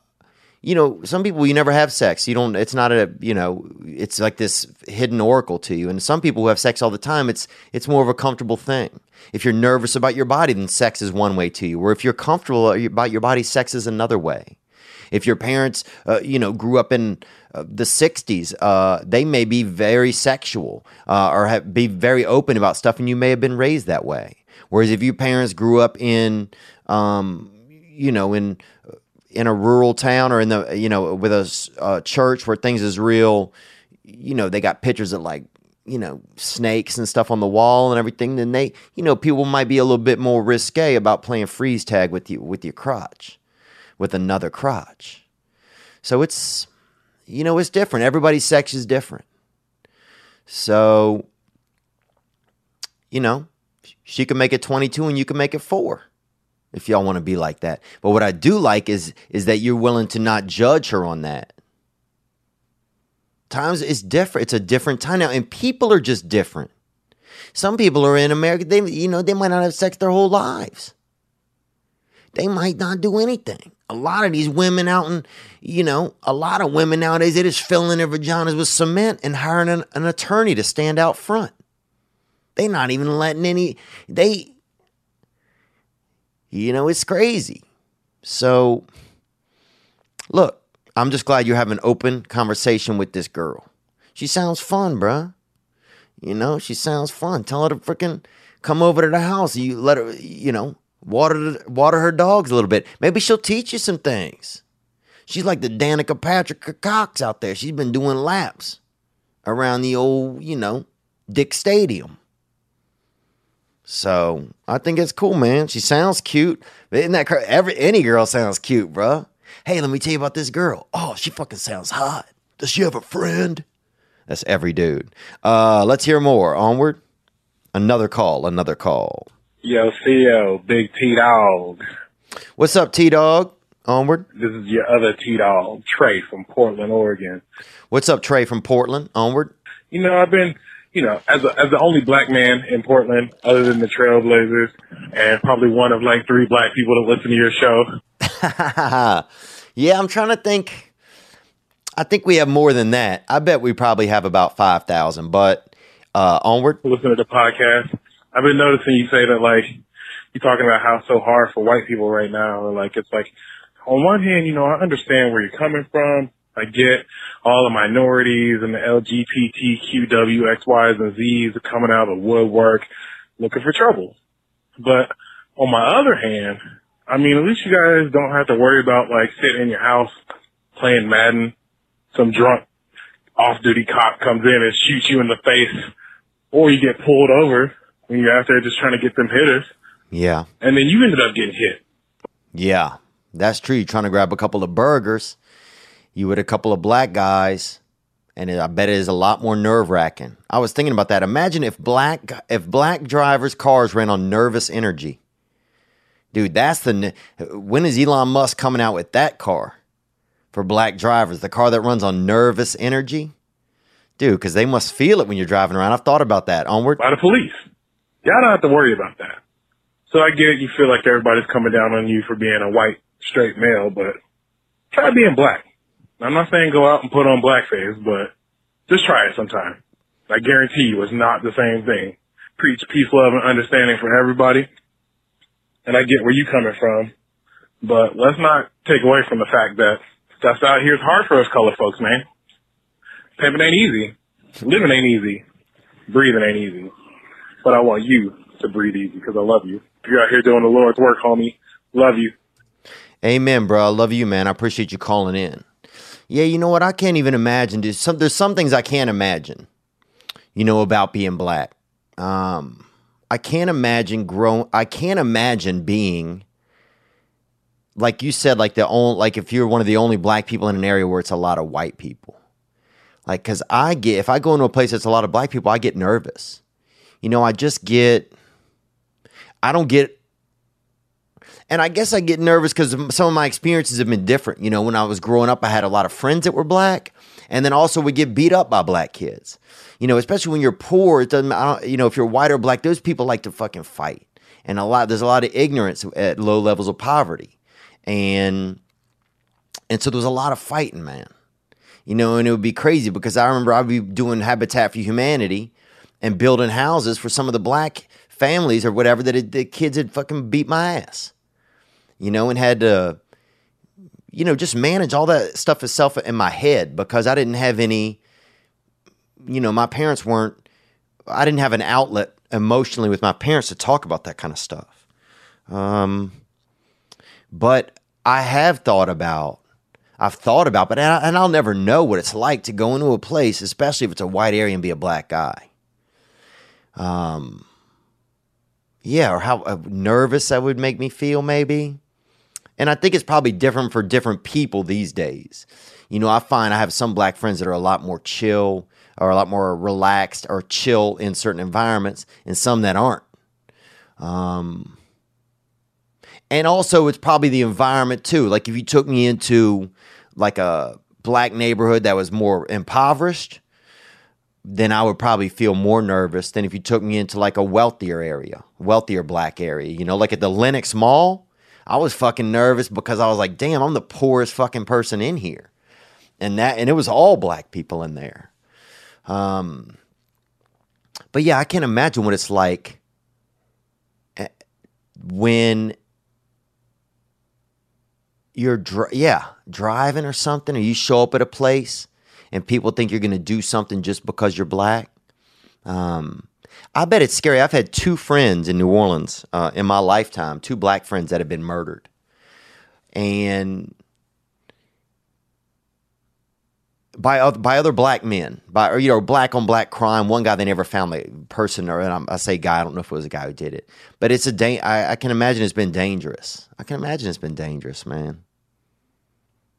you know, some people you never have sex. You don't. It's not a. You know, it's like this hidden oracle to you. And some people who have sex all the time, it's it's more of a comfortable thing. If you're nervous about your body, then sex is one way to you. Or if you're comfortable about your body, sex is another way. If your parents, uh, you know, grew up in uh, the '60s, uh, they may be very sexual uh, or have, be very open about stuff, and you may have been raised that way. Whereas if your parents grew up in, um, you know, in in a rural town or in the you know with a church where things is real you know, they got pictures of like, you know, snakes and stuff on the wall and everything, then they, you know, people might be a little bit more risque about playing freeze tag with you with your crotch, with another crotch. So it's, you know, it's different. Everybody's sex is different. So, you know, she can make it 22 and you can make it four if y'all want to be like that. But what I do like is is that you're willing to not judge her on that. Times it's different. It's a different time now, and people are just different. Some people are in America. They you know they might not have sex their whole lives. They might not do anything. A lot of these women out and you know, a lot of women nowadays, they just filling their vaginas with cement and hiring an, an attorney to stand out front. They not even letting any, they, you know, it's crazy. So, look, I'm just glad you're having an open conversation with this girl. She sounds fun, bruh. You know, she sounds fun. Tell her to freaking come over to the house. You let her, you know, water water her dogs a little bit. Maybe she'll teach you some things. She's like the Danica Patrick Cox out there. She's been doing laps around the old, you know, Dick Stadium. So I think it's cool, man. She sounds cute. Isn't that cra- every any girl sounds cute, bruh? Hey, let me tell you about this girl. Oh, she fucking sounds hot. Does she have a friend? That's every dude. Uh, let's hear more. Onward. Another call. Another call. Yo, Theo, Big T Dog. What's up, T Dog? Onward. This is your other T Dog, Trey from Portland, Oregon. What's up, Trey from Portland? Onward. You know, I've been, you know, as a, as the only black man in Portland, other than the Trailblazers, and probably one of like three black people that listen to your show. yeah, I'm trying to think. I think we have more than that. I bet we probably have about five thousand. But uh, onward. Listen to the podcast. I've been noticing you say that like you're talking about how it's so hard for white people right now. Or like it's like on one hand, you know, I understand where you're coming from. I get all the minorities and the LGBTQW, X, and Z's are coming out of the woodwork looking for trouble. But on my other hand, I mean, at least you guys don't have to worry about like sitting in your house playing Madden. Some drunk off-duty cop comes in and shoots you in the face, or you get pulled over when you're out there just trying to get them hitters, Yeah. and then you ended up getting hit. Yeah, that's true. You're trying to grab a couple of burgers. You with a couple of black guys, and it, I bet it is a lot more nerve wracking. I was thinking about that. Imagine if black if black drivers' cars ran on nervous energy. Dude, that's the when is Elon Musk coming out with that car for black drivers? The car that runs on nervous energy, dude, because they must feel it when you're driving around. I've thought about that. Onward. by the police. Y'all don't have to worry about that. So I get you feel like everybody's coming down on you for being a white straight male, but try being black. I'm not saying go out and put on blackface, but just try it sometime. I guarantee you it's not the same thing. Preach peace, love, and understanding for everybody. And I get where you coming from, but let's not take away from the fact that stuff out here is hard for us color folks, man. Pimping ain't easy. Living ain't easy. Breathing ain't easy but I want you to breathe easy because I love you. You're out here doing the Lord's work, homie. Love you. Amen, bro. I love you, man. I appreciate you calling in. Yeah, you know what? I can't even imagine. There's some, there's some things I can't imagine, you know, about being black. Um, I can't imagine grow. I can't imagine being, like you said, like the only, like if you're one of the only black people in an area where it's a lot of white people. Like, cause I get, if I go into a place that's a lot of black people, I get nervous. You know, I just get, I don't get and I guess I get nervous because some of my experiences have been different. You know, when I was growing up, I had a lot of friends that were black, and then also we get beat up by black kids. You know, especially when you're poor, it doesn't. I don't, you know, if you're white or black, those people like to fucking fight, and a lot there's a lot of ignorance at low levels of poverty, and and so there was a lot of fighting, man. You know, and it would be crazy because I remember I'd be doing Habitat for Humanity and building houses for some of the black families or whatever that had, the kids had fucking beat my ass you know, and had to, you know, just manage all that stuff itself in my head because I didn't have any, you know, my parents weren't, I didn't have an outlet emotionally with my parents to talk about that kind of stuff. Um, but I have thought about, I've thought about, but and I'll never know what it's like to go into a place, especially if it's a white area and be a black guy. Um, yeah, or how uh, nervous that would make me feel, maybe. And I think it's probably different for different people these days. You know, I find I have some black friends that are a lot more chill or a lot more relaxed or chill in certain environments, and some that aren't. Um, and also, it's probably the environment too. Like if you took me into like a black neighborhood that was more impoverished, then I would probably feel more nervous than if you took me into like a wealthier area, wealthier black area. You know, like at the Lenox Mall, I was fucking nervous because I was like, damn, I'm the poorest fucking person in here. And that and it was all black people in there. Um but yeah, I can't imagine what it's like eh, when you're dri- yeah driving or something or you show up at a place and people think you're going to do something just because you're black um, i bet it's scary i've had two friends in new orleans uh, in my lifetime two black friends that have been murdered and by other, by other black men, by or, you know black on black crime. One guy they never found the person, or I say guy. I don't know if it was a guy who did it, but it's a da- I, I can imagine it's been dangerous. I can imagine it's been dangerous, man.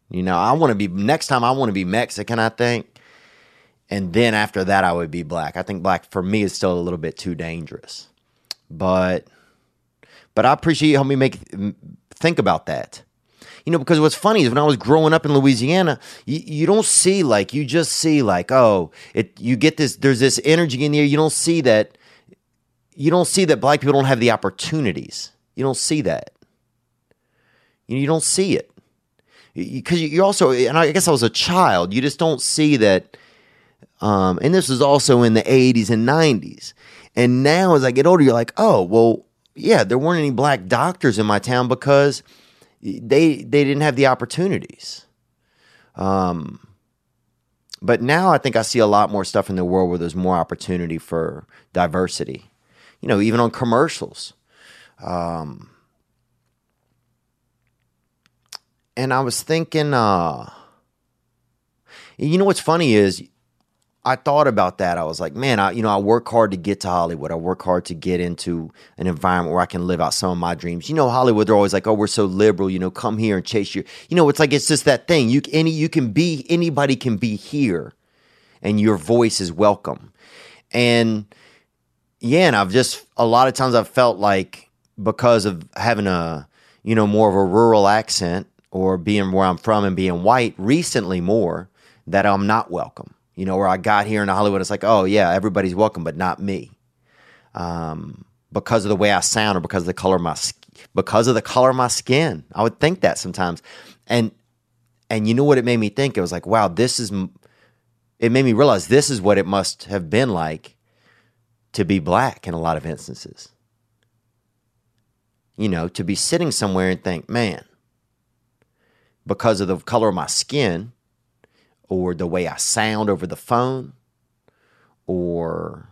You know, I want to be next time. I want to be Mexican. I think, and then after that, I would be black. I think black for me is still a little bit too dangerous, but but I appreciate you helping me make think about that. You know, because what's funny is when I was growing up in Louisiana, you, you don't see like you just see like oh it you get this there's this energy in the air. You don't see that you don't see that black people don't have the opportunities. You don't see that. You, you don't see it because you also, and I guess I was a child, you just don't see that. Um, and this was also in the 80s and 90s. And now as I get older, you're like, oh, well, yeah, there weren't any black doctors in my town because they they didn't have the opportunities. Um, but now I think I see a lot more stuff in the world where there's more opportunity for diversity. You know, even on commercials. Um, and I was thinking, uh, you know what's funny is I thought about that. I was like, man, I you know, I work hard to get to Hollywood. I work hard to get into an environment where I can live out some of my dreams. You know, Hollywood, they're always like, oh, we're so liberal. You know, come here and chase your. You know, it's like it's just that thing. You any you can be anybody can be here, and your voice is welcome. And yeah, and I've just a lot of times I've felt like because of having a you know more of a rural accent or being where I'm from and being white recently more that I'm not welcome. You know, where I got here in Hollywood, it's like, oh yeah, everybody's welcome, but not me, um, because of the way I sound or because of the color of my because of the color of my skin. I would think that sometimes, and and you know what it made me think? It was like, wow, this is. It made me realize this is what it must have been like to be black in a lot of instances. You know, to be sitting somewhere and think, man, because of the color of my skin or the way I sound over the phone or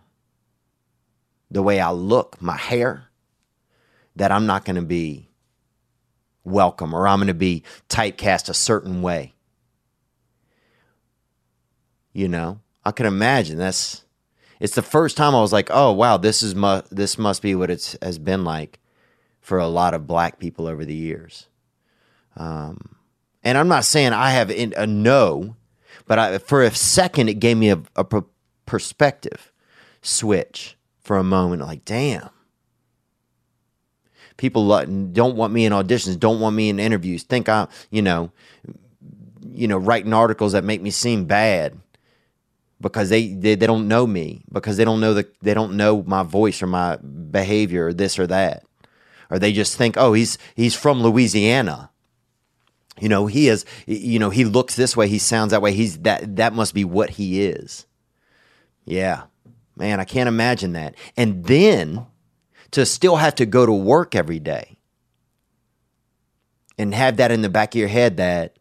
the way I look, my hair, that I'm not going to be welcome or I'm going to be typecast a certain way. You know, I can imagine that's it's the first time I was like, "Oh, wow, this is mu- this must be what it has been like for a lot of black people over the years." Um, and I'm not saying I have a no, but I, for a second, it gave me a, a perspective switch for a moment. Like, damn. People don't want me in auditions, don't want me in interviews. Think I'm, you know, you know, writing articles that make me seem bad because they, they, they don't know me because they don't know the they don't know my voice or my behavior or this or that, or they just think, oh, he's he's from Louisiana you know he is you know he looks this way he sounds that way he's that that must be what he is. Yeah. Man i can't imagine that. And then to still have to go to work every day and have that in the back of your head that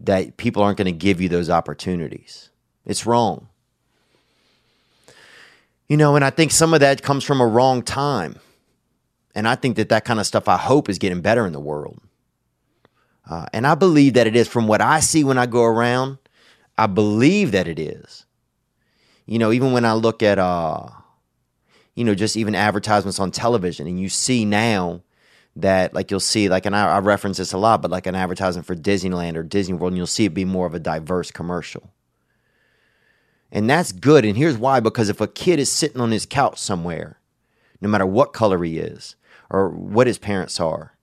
that people aren't going to give you those opportunities. It's wrong. You know and i think some of that comes from a wrong time. And i think that that kind of stuff i hope is getting better in the world Uh, and I believe that it is from what I see when I go around. I believe that it is. You know, even when I look at, uh, you know, just even advertisements on television, and you see now that, like, you'll see, like, and I, I reference this a lot, but like an advertisement for Disneyland or Disney World, and you'll see it be more of a diverse commercial. And that's good. And here's why because if a kid is sitting on his couch somewhere, no matter what color he is or what his parents are,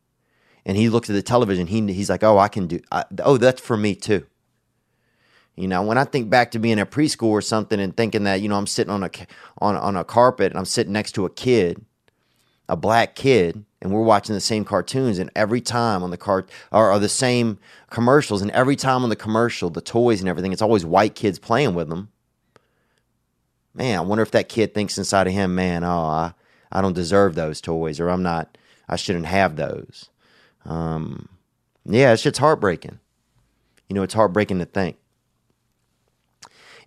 and he looks at the television, he, he's like, oh, I can do, I, oh, that's for me too. You know, when I think back to being at preschool or something and thinking that, you know, I'm sitting on a, on, on a carpet and I'm sitting next to a kid, a black kid, and we're watching the same cartoons and every time on the cart or, or the same commercials and every time on the commercial, the toys and everything, it's always white kids playing with them. Man, I wonder if that kid thinks inside of him, man, oh, I, I don't deserve those toys or I'm not, I shouldn't have those. Um, yeah, it's just heartbreaking. You know, it's heartbreaking to think.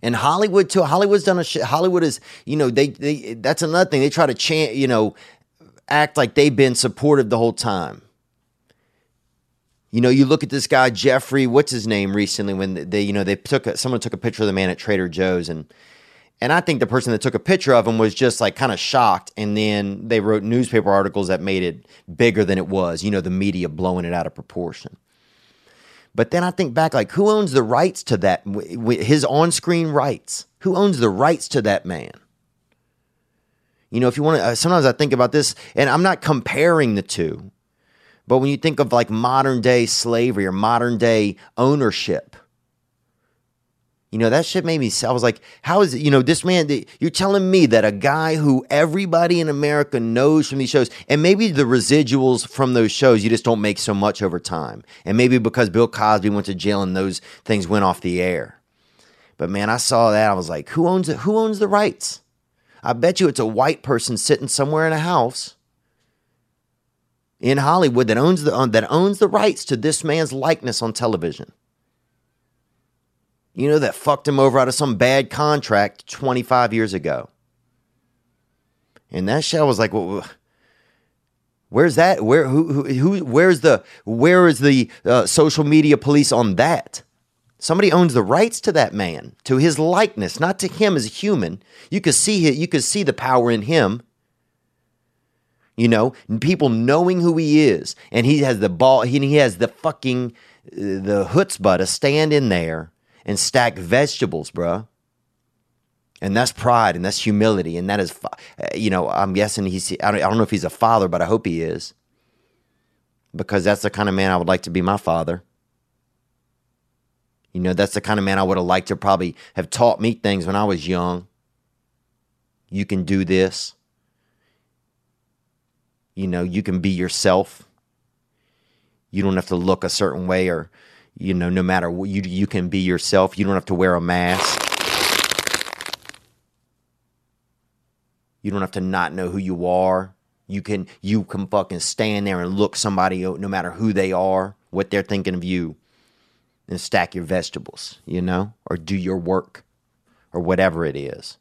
And Hollywood too. Hollywood's done a shit. Hollywood is, you know, they they that's another thing. They try to chant, you know, act like they've been supportive the whole time. You know, you look at this guy Jeffrey, what's his name recently when they, you know, they took a, someone took a picture of the man at Trader Joe's and and I think the person that took a picture of him was just like kind of shocked and then they wrote newspaper articles that made it bigger than it was, you know, the media blowing it out of proportion. But then I think back like who owns the rights to that his on-screen rights? Who owns the rights to that man? You know, if you want to, uh, sometimes I think about this, and I'm not comparing the two, but when you think of like modern day slavery or modern day ownership, you know, that shit made me, I was like, how is it, you know, this man, you're telling me that a guy who everybody in America knows from these shows, and maybe the residuals from those shows, you just don't make so much over time. And maybe because Bill Cosby went to jail and those things went off the air. But man, I saw that. I was like, who owns it? Who owns the rights? I bet you it's a white person sitting somewhere in a house in Hollywood that owns the uh, that owns the rights to this man's likeness on television. You know that fucked him over out of some bad contract 25 years ago. And that show was like, well, where's that? Where who who, who where's the where is the uh, social media police on that? Somebody owns the rights to that man, to his likeness, not to him as a human. You could see it, you could see the power in him. You know, people knowing who he is, and he has the ball, he, he has the fucking uh, the chutzpah to stand in there and stack vegetables, bruh. And that's pride and that's humility. And that is, uh, you know, I'm guessing he's, I don't, I don't know if he's a father, but I hope he is. Because that's the kind of man I would like to be my father. You know, that's the kind of man I would have liked to probably have taught me things when I was young. You can do this. You know, you can be yourself. You don't have to look a certain way or, you know, no matter what you you can be yourself. You don't have to wear a mask. You don't have to not know who you are. You can you can fucking stand there and look somebody no matter who they are, what they're thinking of you and stack your vegetables, you know, or do your work or whatever it is.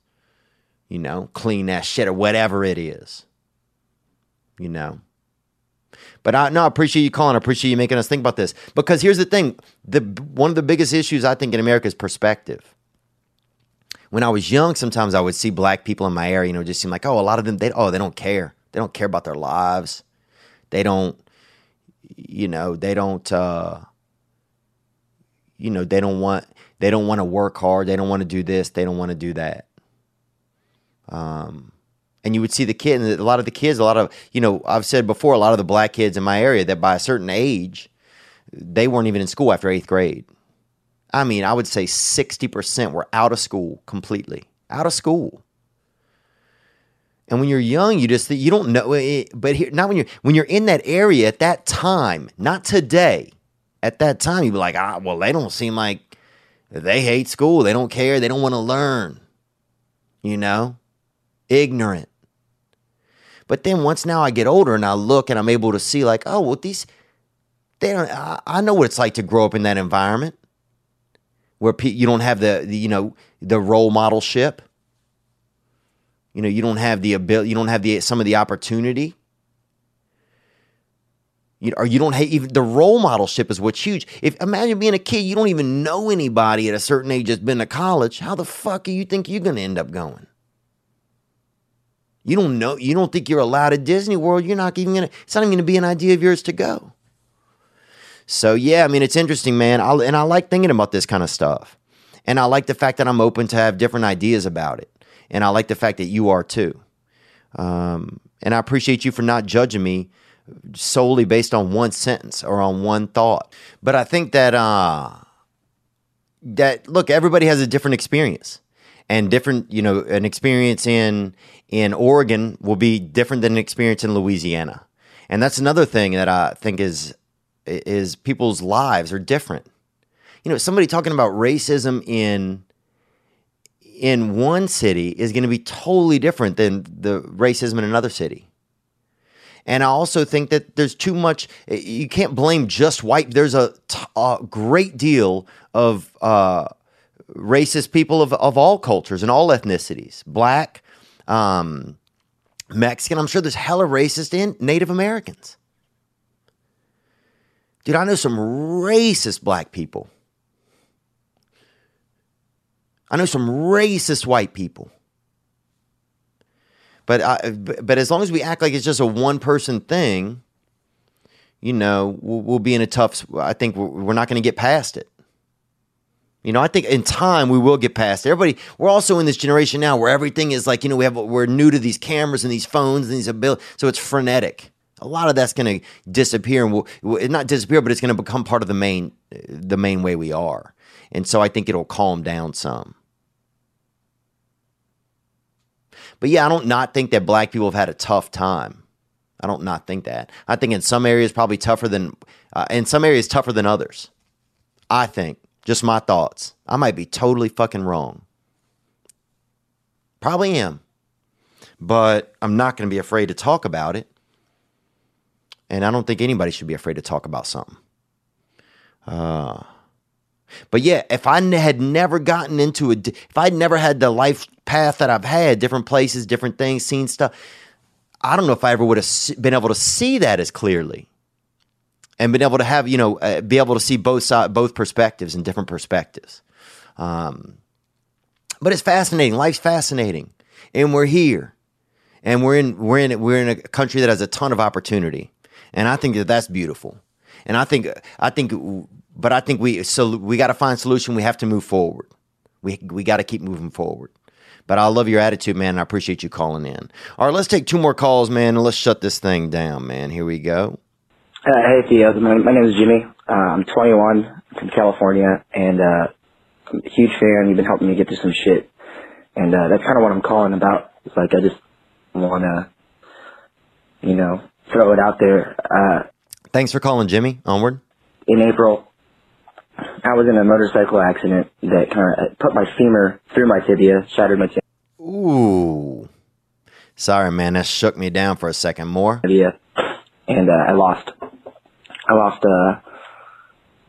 You know, clean that shit or whatever it is. You know. But I no, I appreciate you calling. I appreciate you making us think about this. Because here's the thing: the one of the biggest issues I think in America is perspective. When I was young, sometimes I would see black people in my area, you know, just seem like, oh, a lot of them, they oh, they don't care. They don't care about their lives. They don't, you know, they don't uh you know they don't want they don't want to work hard they don't want to do this they don't want to do that um and you would see the kid and a lot of the kids a lot of you know i've said before a lot of the black kids in my area that by a certain age they weren't even in school after eighth grade i mean i would say 60% were out of school completely out of school and when you're young you just you don't know eh, but here not when you're when you're in that area at that time not today at that time, you'd be like, ah, well, they don't seem like they hate school. They don't care. They don't want to learn. You know, ignorant. But then once now I get older and I look and I'm able to see, like, oh, well, these, they don't, I, I know what it's like to grow up in that environment where pe- you don't have the, the, you know, the role modelship. You know, you don't have the ability, you don't have the some of the opportunity You, or you don't hate even the role modelship is what's huge. If imagine being a kid, you don't even know anybody at a certain age that's been to college. How the fuck do you think you're gonna end up going? You don't know. You don't think you're allowed at Disney World. You're not even gonna. It's not even gonna be an idea of yours to go. So yeah, I mean, it's interesting, man. I, and I like thinking about this kind of stuff, and I like the fact that I'm open to have different ideas about it, and I like the fact that you are too. Um, and I appreciate you for not judging me solely based on one sentence or on one thought. But I think that uh, that look, everybody has a different experience, and different, you know, an experience in in Oregon will be different than an experience in Louisiana, and that's another thing that I think is is people's lives are different. You know, somebody talking about racism in in one city is going to be totally different than the racism in another city. And I also think that there's too much, you can't blame just white. There's a, a great deal of uh, racist people of, of all cultures and all ethnicities black, um, Mexican. I'm sure there's hella racist in Native Americans. Dude, I know some racist black people. I know some racist white people. But I, but as long as we act like it's just a one person thing, you know, we'll, we'll, be in a tough. I think we're, we're not going to get past it. You know, I think in time we will get past. Everybody, we're also in this generation now where everything is like, you know, we have we're new to these cameras and these phones and these abilities, so it's frenetic. A lot of that's going to disappear, and will not disappear, but it's going to become part of the main the main way we are. And so I think it'll calm down some. But yeah, I don't not think that black people have had a tough time. I don't not think that. I think in some areas probably tougher than uh, in some areas tougher than others. I think just my thoughts. I might be totally fucking wrong. Probably am. But I'm not going to be afraid to talk about it. And I don't think anybody should be afraid to talk about something. Uh but yeah, if I had never gotten into it, if I'd never had the life path that I've had, different places, different things, seen stuff, I don't know if I ever would have been able to see that as clearly and been able to have, you know, uh, be able to see both side, both perspectives and different perspectives. Um, but it's fascinating. Life's fascinating, and we're here, and we're in we're in we're in a country that has a ton of opportunity, and I think that that's beautiful. And I think I think but I think we so we got to find a solution. We have to move forward. We we got to keep moving forward. But I love your attitude, man. I appreciate you calling in. All right, let's take two more calls, man, and let's shut this thing down, man. Here we go. Uh, hey, Theo. My, my name is Jimmy. Uh, I'm 21 from California, and uh, I'm a huge fan. You've been helping me get through some shit, and uh, that's kind of what I'm calling about. It's like I just want to, you know, throw it out there. Uh, Thanks for calling, Jimmy. Onward. In April, I was in a motorcycle accident that kind of put my femur through my tibia, shattered my tibia. Ooh. Sorry, man. That shook me down for a second more. Tibia. And uh, I lost. I lost uh,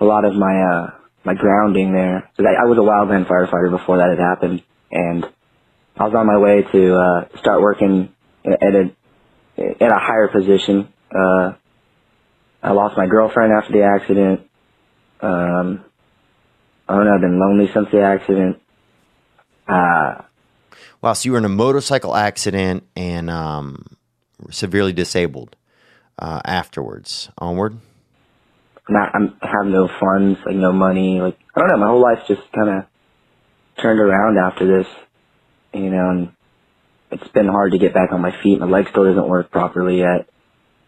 a lot of my uh, my grounding there. I, I was a wildland firefighter before that had happened, and I was on my way to uh, start working at a at a higher position. Uh, I lost my girlfriend after the accident. Um, I don't know. I've been lonely since the accident. Uh, wow. So you were in a motorcycle accident and um, severely disabled uh, afterwards. Onward. Not. I'm have no funds, like no money. Like I don't know. My whole life just kind of turned around after this. You know, and it's been hard to get back on my feet. My leg still doesn't work properly yet.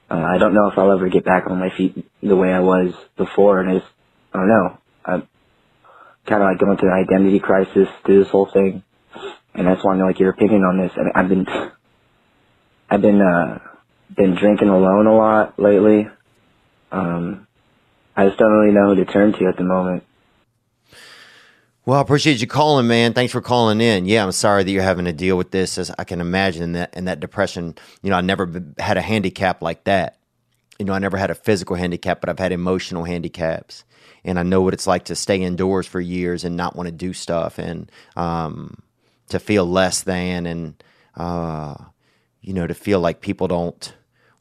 Uh, I don't know if I'll ever get back on my feet the way I was before, and I just I don't know. I'm kind of like going through an identity crisis through this whole thing, and I just want to know like your opinion on this. And I've been, I've been, uh, been drinking alone a lot lately. Um, I just don't really know who to turn to at the moment. Well, I appreciate you calling, man. Thanks for calling in. Yeah, I'm sorry that you're having to deal with this. As I can imagine that, and that depression. You know, I never had a handicap like that. You know, I never had a physical handicap, but I've had emotional handicaps and I know what it's like to stay indoors for years and not want to do stuff and um, to feel less than and uh, you know to feel like people don't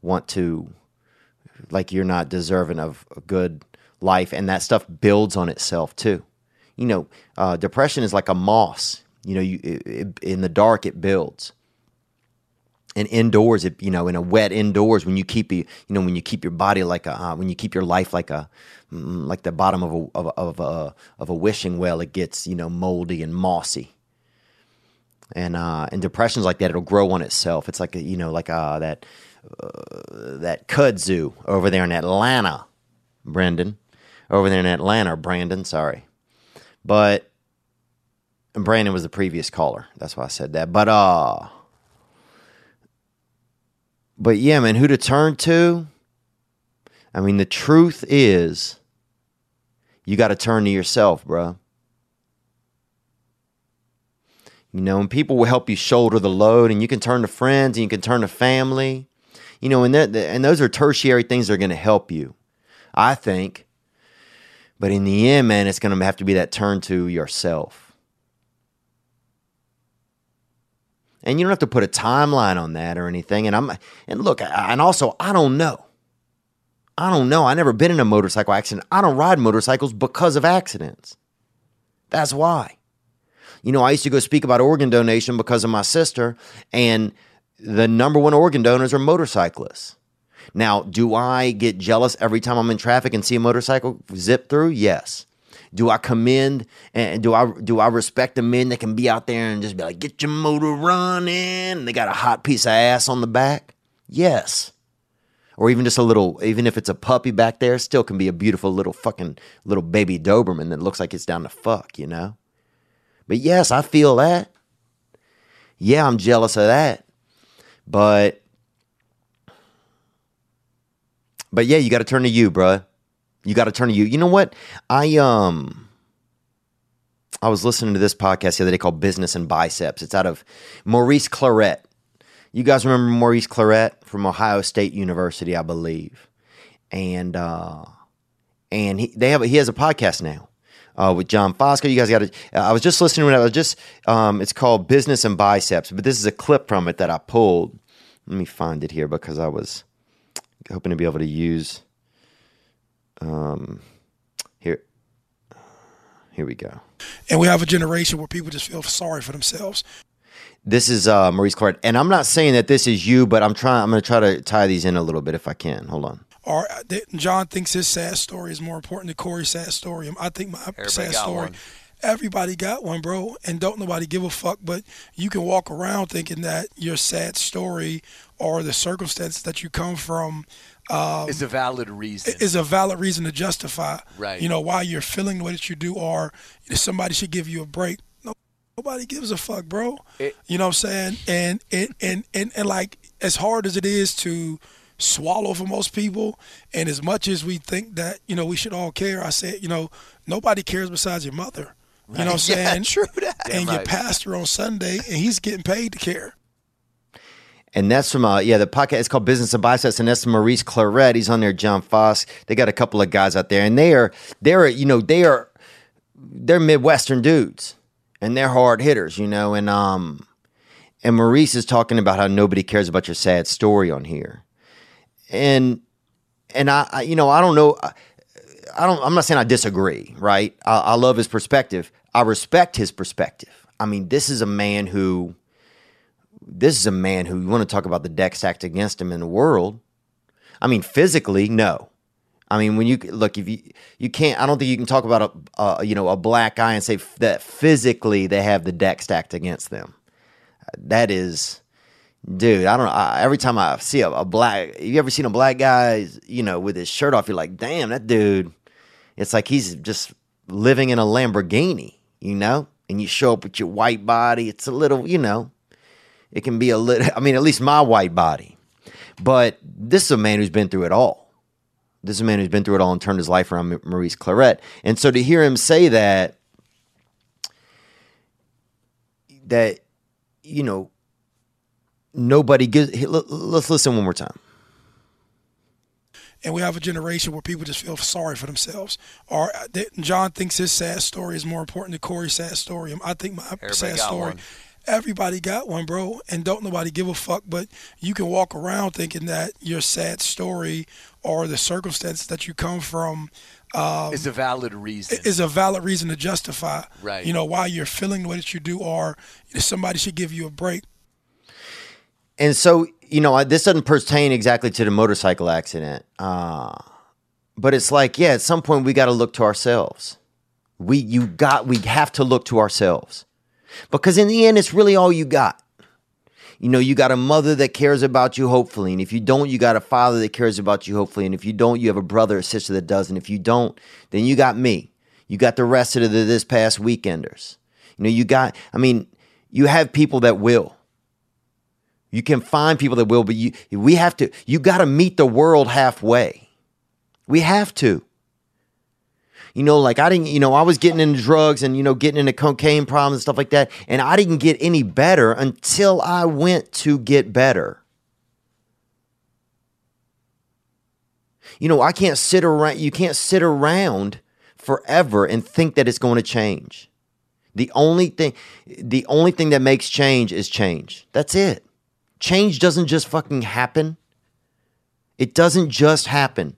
want to like you're not deserving of a good life, and that stuff builds on itself too. You know, uh, depression is like a moss. You know, you it, it, in the dark it builds, and indoors, it you know, in a wet indoors, when you keep you know when you keep your body like a uh, when you keep your life like a mm, like the bottom of a of a, of a of a wishing well, it gets you know moldy and mossy. And uh, and depression's like that; it'll grow on itself. It's like a, you know, like uh, that uh, that kudzu over there in Atlanta, Brendan, over there in Atlanta, Brandon. Sorry, but Brandon was the previous caller. That's why I said that. But uh but yeah, man, who to turn to? I mean, the truth is, you got to turn to yourself, bro. You know, and people will help you shoulder the load, and you can turn to friends, and you can turn to family. You know, and that, and those are tertiary things that are going to help you, I think. But in the end, man, it's going to have to be that turn to yourself. And you don't have to put a timeline on that or anything. And I'm and look, and also I don't know. I don't know. I never been in a motorcycle accident. I don't ride motorcycles because of accidents. That's why. You know, I used to go speak about organ donation because of my sister, and the number one organ donors are motorcyclists. Now, do I get jealous every time I'm in traffic and see a motorcycle zip through? Yes. Do I commend and do I do I respect the men that can be out there and just be like, get your motor running? They got a hot piece of ass on the back? Yes. Or even just a little, even if it's a puppy back there, still can be a beautiful little fucking little baby Doberman that looks like it's down to fuck, you know? But yes, I feel that. Yeah, I'm jealous of that. But but yeah, you got to turn to you, bruh. You got to turn to you. You know what? I um I was listening to this podcast the other day called Business and Biceps. It's out of Maurice Clarett. You guys remember Maurice Clarett from Ohio State University, I believe. And uh and he they have a, he has a podcast now. Uh, with John Fosco, you guys got to. I was just listening to it. I was just. Um, it's called Business and Biceps, but this is a clip from it that I pulled. Let me find it here because I was hoping to be able to use um, here, here we go. And we have a generation where people just feel sorry for themselves. This is uh, Maurice Clarett, and I'm not saying that this is you, but I'm trying. I'm going to try to tie these in a little bit if I can. Hold on. Or uh, John thinks his sad story is more important than Corey's sad story. I think my Everybody sad story. One. Everybody got one, bro, and don't nobody give a fuck. But you can walk around thinking that your sad story or the circumstances that you come from um, is a valid reason. Is a valid reason to justify, right? You know why you're feeling the way that you do, or somebody should give you a break. No, nobody gives a fuck, bro. It, you know what I'm saying? And and, and and and like as hard as it is to swallow for most people. And as much as we think that, you know, we should all care, I said, you know, nobody cares besides your mother. Right. You know what I'm yeah, saying? True that. And right. your pastor on Sunday, and he's getting paid to care. And that's from, uh, yeah, the podcast is called Business of Biceps, and that's Maurice Clarett. He's on there, John Foss. They got a couple of guys out there, and they are, they're, you know, they are, they're Midwestern dudes, and they're hard hitters, you know, and, um, and Maurice is talking about how nobody cares about your sad story on here and and I, I, you know I don't know I don't I'm not saying I disagree right I, I love his perspective I respect his perspective I mean this is a man who this is a man who you want to talk about the deck stacked against him in the world I mean physically no I mean when you look if you you can't I don't think you can talk about a, you know a black guy and say that physically they have the deck stacked against them that is dude, I don't know. Every time I see a, a, black, you ever seen a black guy, you know, with his shirt off, you're like, damn, that dude. It's like he's just living in a Lamborghini, you know. And you show up with your white body. It's a little, you know, it can be a little. I mean, at least my white body. But this is a man who's been through it all. This is a man who's been through it all and turned his life around, Maurice Clarett. And so to hear him say that, that, you know, nobody gives. Let's listen one more time. And we have a generation where people just feel sorry for themselves. Or uh, John thinks his sad story is more important than Corey's sad story. I think my Everybody sad story. One. Everybody got one, bro, and don't nobody give a fuck. But you can walk around thinking that your sad story or the circumstances that you come from um, Is a valid reason. is a valid reason to justify, Right. You know why you're feeling the way that you do, or somebody should give you a break. And so, you know, this doesn't pertain exactly to the motorcycle accident. Uh, but it's like, yeah, at some point we got to look to ourselves. We you got we have to look to ourselves. Because in the end it's really all you got. You know, you got a mother that cares about you hopefully, and if you don't, you got a father that cares about you hopefully, and if you don't, you have a brother or sister that does, and if you don't, then you got me. You got the rest of the this past weekenders. You know, you got I mean, you have people that will. You can find people that will, but you we have to you got to meet the world halfway. We have to. You know, like I didn't, you know, I was getting into drugs and you know getting into cocaine problems and stuff like that, and I didn't get any better until I went to get better. You know, I can't sit around you can't sit around forever and think that it's going to change. The only thing the only thing that makes change is change. That's it. Change doesn't just fucking happen. It doesn't just happen.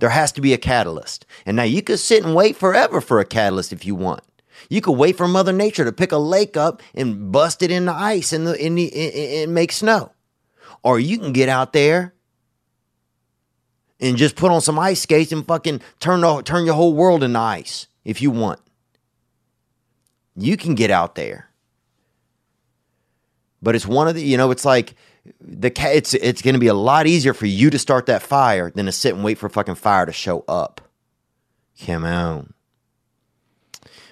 There has to be a catalyst. And now you could sit and wait forever for a catalyst if you want. You could wait for Mother Nature to pick a lake up and bust it in the ice and, the, in the, and, and make snow. Or you can get out there and just put on some ice skates and fucking turn, the, turn your whole world into ice if you want. You can get out there. But it's one of the, you know, it's like the it's it's going to be a lot easier for you to start that fire than to sit and wait for fucking fire to show up. Come on.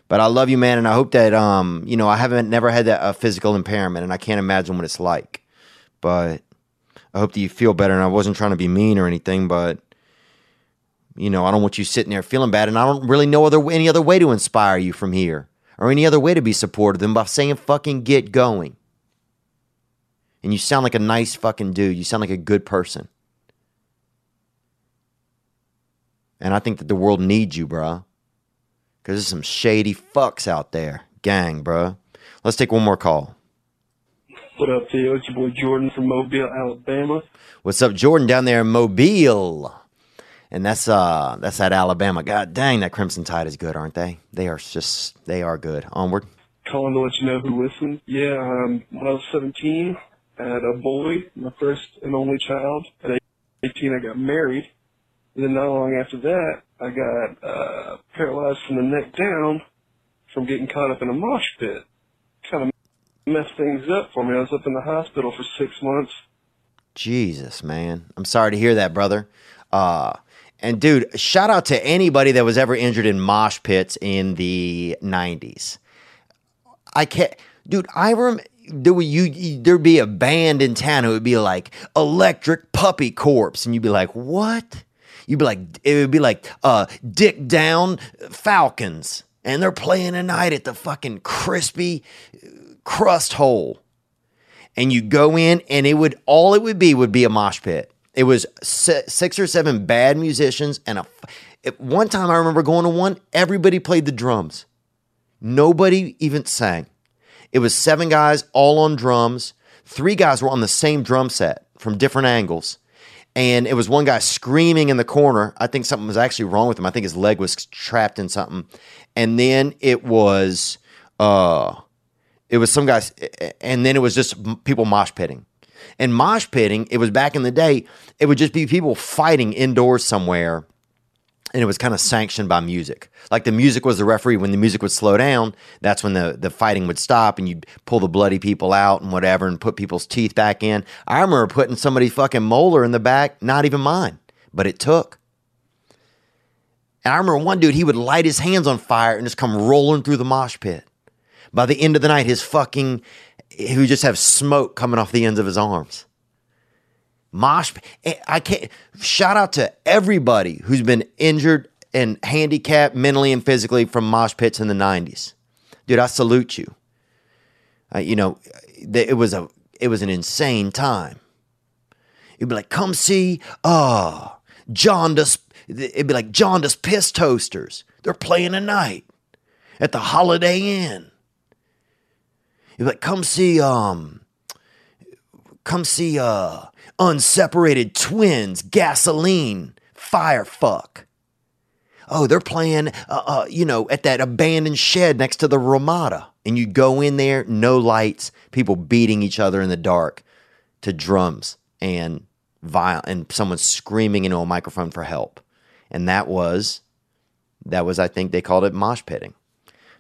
But I love you, man, and I hope that um, you know, I haven't never had that uh, physical impairment, and I can't imagine what it's like. But I hope that you feel better. And I wasn't trying to be mean or anything, but you know, I don't want you sitting there feeling bad, and I don't really know other any other way to inspire you from here, or any other way to be supportive than by saying fucking get going. And you sound like a nice fucking dude. You sound like a good person. And I think that the world needs you, bruh. Because there's some shady fucks out there. Gang, bruh. Let's take one more call. What up, Theo? It's your boy Jordan from Mobile, Alabama. What's up, Jordan, down there in Mobile? And that's uh that's at Alabama. God dang, that Crimson Tide is good, aren't they? They are just they are good. Onward. Calling to let you know who listened. Yeah, um, when I was 17, I had a boy, my first and only child. At 18, I got married. And then not long after that, I got uh, paralyzed from the neck down from getting caught up in a mosh pit. Kind of messed things up for me. I was up in the hospital for six months. Jesus, man. I'm sorry to hear that, brother. Uh and dude, shout out to anybody that was ever injured in mosh pits in the 90s. I can't dude, I rem there would you there'd be a band in town who would be like Electric Puppy Corpse and you'd be like, "What?" You'd be like it would be like uh Dick Down Falcons and they're playing tonight at the fucking crispy uh, crust hole. And you go in and it would all it would be would be a mosh pit. It was six or seven bad musicians and a at one time i remember going to one everybody played the drums. Nobody even sang it was seven guys all on drums. Three guys were on the same drum set from different angles. And it was one guy screaming in the corner. I think something was actually wrong with him. I think his leg was trapped in something. And then it was uh it was some guys, and then it was just people mosh pitting. And mosh pitting, it was back in the day, it would just be people fighting indoors somewhere, and it was kind of sanctioned by music. Like the music was the referee. When the music would slow down, that's when the, the fighting would stop, and you'd pull the bloody people out and whatever, and put people's teeth back in. I remember putting somebody's fucking molar in the back, not even mine, but it took. And I remember one dude, he would light his hands on fire and just come rolling through the mosh pit. By the end of the night, his fucking he would just have smoke coming off the ends of his arms. Mosh, I can't. Shout out to everybody who's been injured and handicapped mentally and physically from mosh pits in the '90s, dude. I salute you. Uh, you know, it was a it was an insane time. You'd be like, come see, uh, jaundice. It'd be like jaundice piss toasters. They're playing tonight at the Holiday Inn. You're like, come see, um, come see, uh, unseparated twins, gasoline, fire fuck. Oh, they're playing, uh, uh, you know, at that abandoned shed next to the Ramada. And you go in there, no lights, people beating each other in the dark to drums and viol- and someone screaming into a microphone for help. And that was, that was, I think they called it mosh pitting.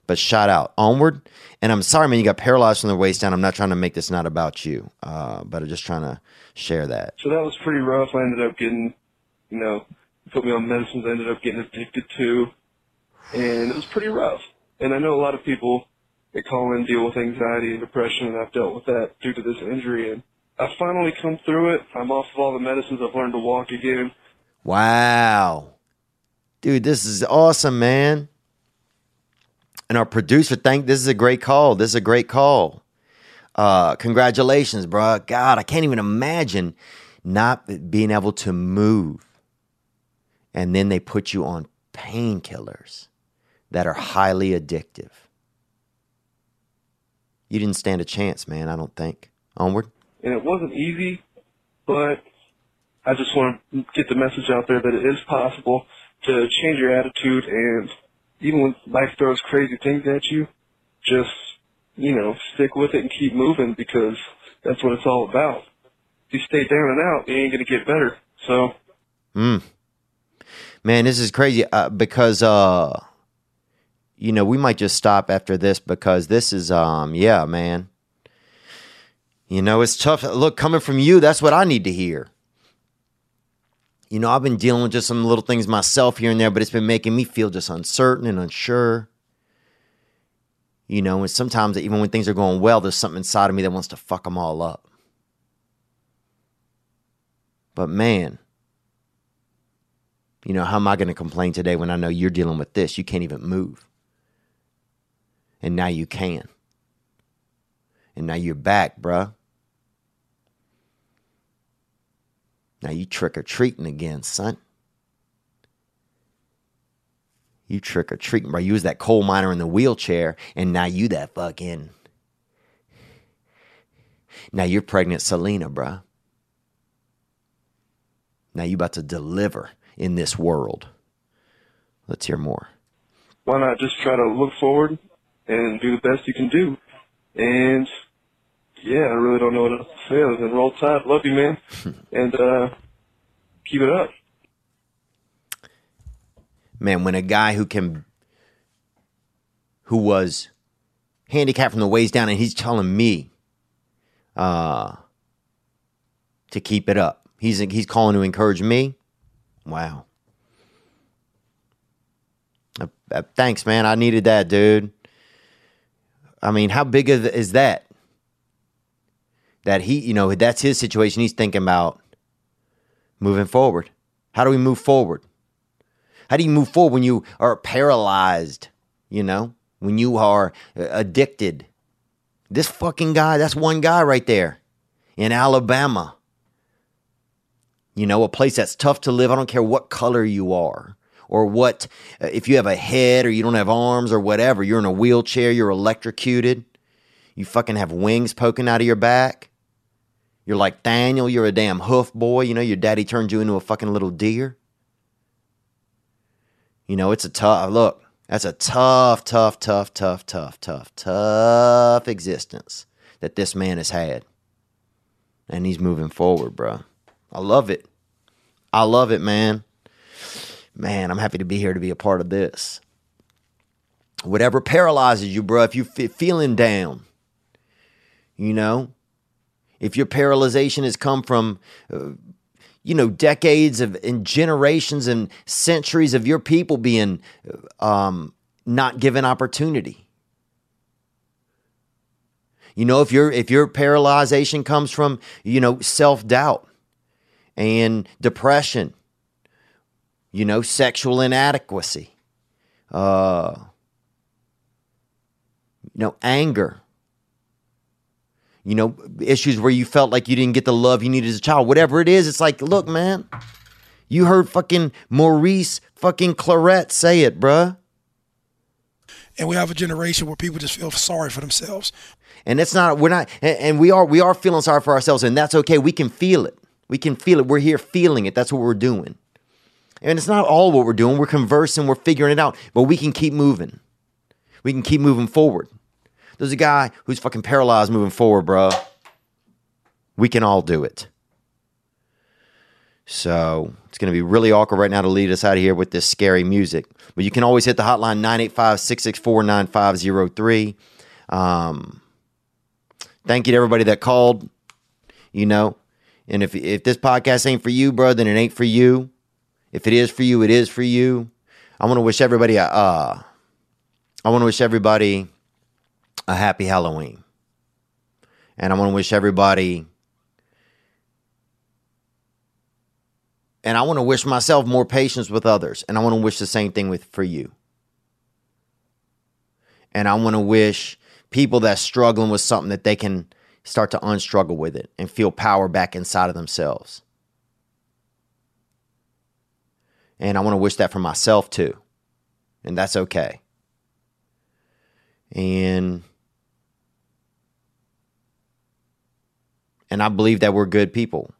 But shout out, onward. And I'm sorry, man, you got paralyzed from the waist down. I'm not trying to make this not about you, uh, but I'm just trying to share that. So that was pretty rough. I ended up getting, you know, put me on medicines. I ended up getting addicted to, and it was pretty rough. And I know a lot of people that call in deal with anxiety and depression, and I've dealt with that due to this injury. And I've finally come through it. I'm off of all the medicines. I've learned to walk again. Wow. Dude, this is awesome, man. And our producer, thank this is a great call. This is a great call. Uh, congratulations, bro. God, I can't even imagine not being able to move. And then they put you on painkillers that are highly addictive. You didn't stand a chance, man, I don't think. Onward. And it wasn't easy, but I just want to get the message out there that it is possible to change your attitude and even when life throws crazy things at you, just, you know, stick with it and keep moving because that's what it's all about. If you stay down and out, you ain't going to get better. So, Mm. Man, this is crazy uh, because uh you know, we might just stop after this because this is um yeah, man. You know, it's tough. Look, coming from you, that's what I need to hear. You know, I've been dealing with just some little things myself here and there, but it's been making me feel just uncertain and unsure. You know, and sometimes even when things are going well, there's something inside of me that wants to fuck them all up. But man, you know, how am I going to complain today when I know you're dealing with this? You can't even move. And now you can. And now you're back, bruh. Now you trick or treating again, son. You trick or treating, bro. You was that coal miner in the wheelchair, and now you that fucking. Now you're pregnant Selena, bruh. Now you about to deliver in this world. Let's hear more. why not just try to look forward and do the best you can do? And yeah, I really don't know what else to say other than roll tide. Love you, man. and uh keep it up. Man, when a guy who can, who was handicapped from the waist down, and he's telling me, uh, to keep it up. He's he's calling to encourage me. Wow. Uh, uh, thanks, man. I needed that, dude. I mean, how big is that? That he, you know, that's his situation. He's thinking about moving forward. How do we move forward? How do you move forward when you are paralyzed? You know, when you are uh, addicted. This fucking guy, that's one guy right there in Alabama. You know, a place that's tough to live. I don't care what color you are or what, uh, if you have a head or you don't have arms or whatever, you're in a wheelchair, you're electrocuted, you fucking have wings poking out of your back. You're like Daniel, you're a damn hoof boy. You know, your daddy turned you into a fucking little deer. You know, it's a tough look. That's a tough, tough, tough, tough, tough, tough, tough existence that this man has had. And he's moving forward, bro. I love it. I love it, man. Man, I'm happy to be here to be a part of this. Whatever paralyzes you, bro, if you're feeling down, you know, if your paralyzation has come from uh, you know decades of and generations and centuries of your people being um, not given opportunity. You know if your if your paralyzation comes from you know self-doubt and depression you know sexual inadequacy uh you know anger you know, issues where you felt like you didn't get the love you needed as a child, whatever it is, it's like, look, man, you heard fucking Maurice fucking Clarett say it, bruh. and we have a generation where people just feel sorry for themselves. And it's not we're not and, and we are we are feeling sorry for ourselves and that's okay. We can feel it. We can feel it. We're here feeling it. That's what we're doing. And it's not all what we're doing. We're conversing, we're figuring it out, but we can keep moving. We can keep moving forward. There's a guy who's fucking paralyzed moving forward, bro. We can all do it. So it's going to be really awkward right now to lead us out of here with this scary music. But you can always hit the hotline 985 664 9503. Um, thank you to everybody that called. You know, and if if this podcast ain't for you, bro, then it ain't for you. If it is for you, it is for you. I want to wish everybody a uh, I want to wish everybody a happy Halloween. And I want to wish everybody and I want to wish myself more patience with others and I want to wish the same thing with for you. And I want to wish people that struggling with something that they can start to unstruggle with it and feel power back inside of themselves. And I want to wish that for myself too. And that's okay. And and I believe that we're good people.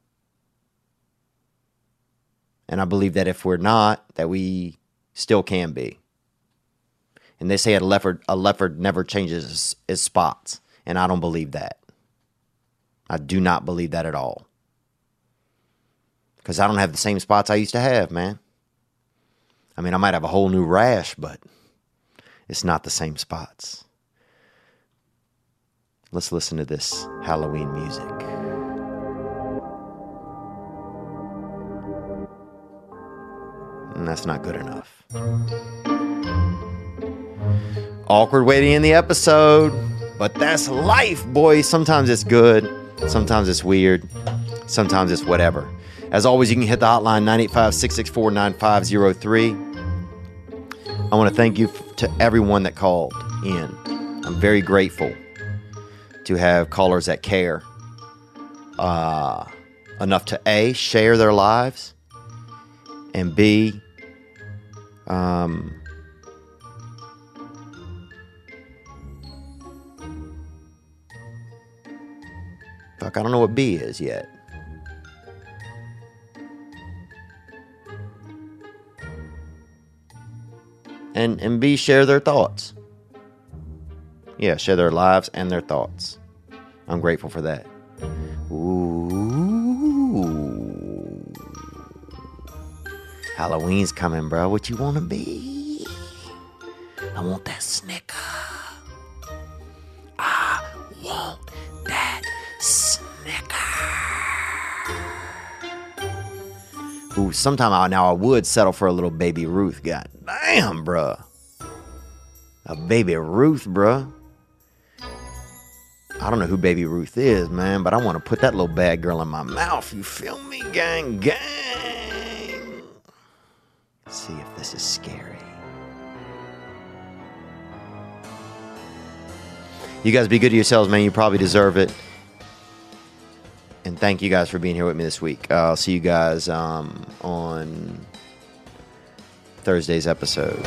And I believe that if we're not, that we still can be. And they say a leopard a leopard never changes its, spots, and I don't believe that. I do not believe that at all. Cuz I don't have the same spots I used to have, man. I mean, I might have a whole new rash, but it's not the same spots. Let's listen to this Halloween music. And that's not good enough. Awkward way to end the episode, but that's life, boys. Sometimes it's good, sometimes it's weird, sometimes it's whatever. As always, you can hit the hotline 985 664 9503. I want to thank you to everyone that called in. I'm very grateful to have callers that care uh, enough to A, share their lives, and B, um, fuck, I don't know what B is yet. And, and B, share their thoughts. Yeah, share their lives and their thoughts. I'm grateful for that. Ooh. Halloween's coming, bro. What you want to be? I want that snicker. I want that snicker. Ooh, sometime I, now I would settle for a little baby Ruth. God damn, bruh. A baby Ruth, bruh. I don't know who Baby Ruth is, man, but I want to put that little bad girl in my mouth. You feel me, gang, gang? See if this is scary. You guys be good to yourselves, man. You probably deserve it. And thank you guys for being here with me this week. Uh, I'll see you guys um, on Thursday's episode.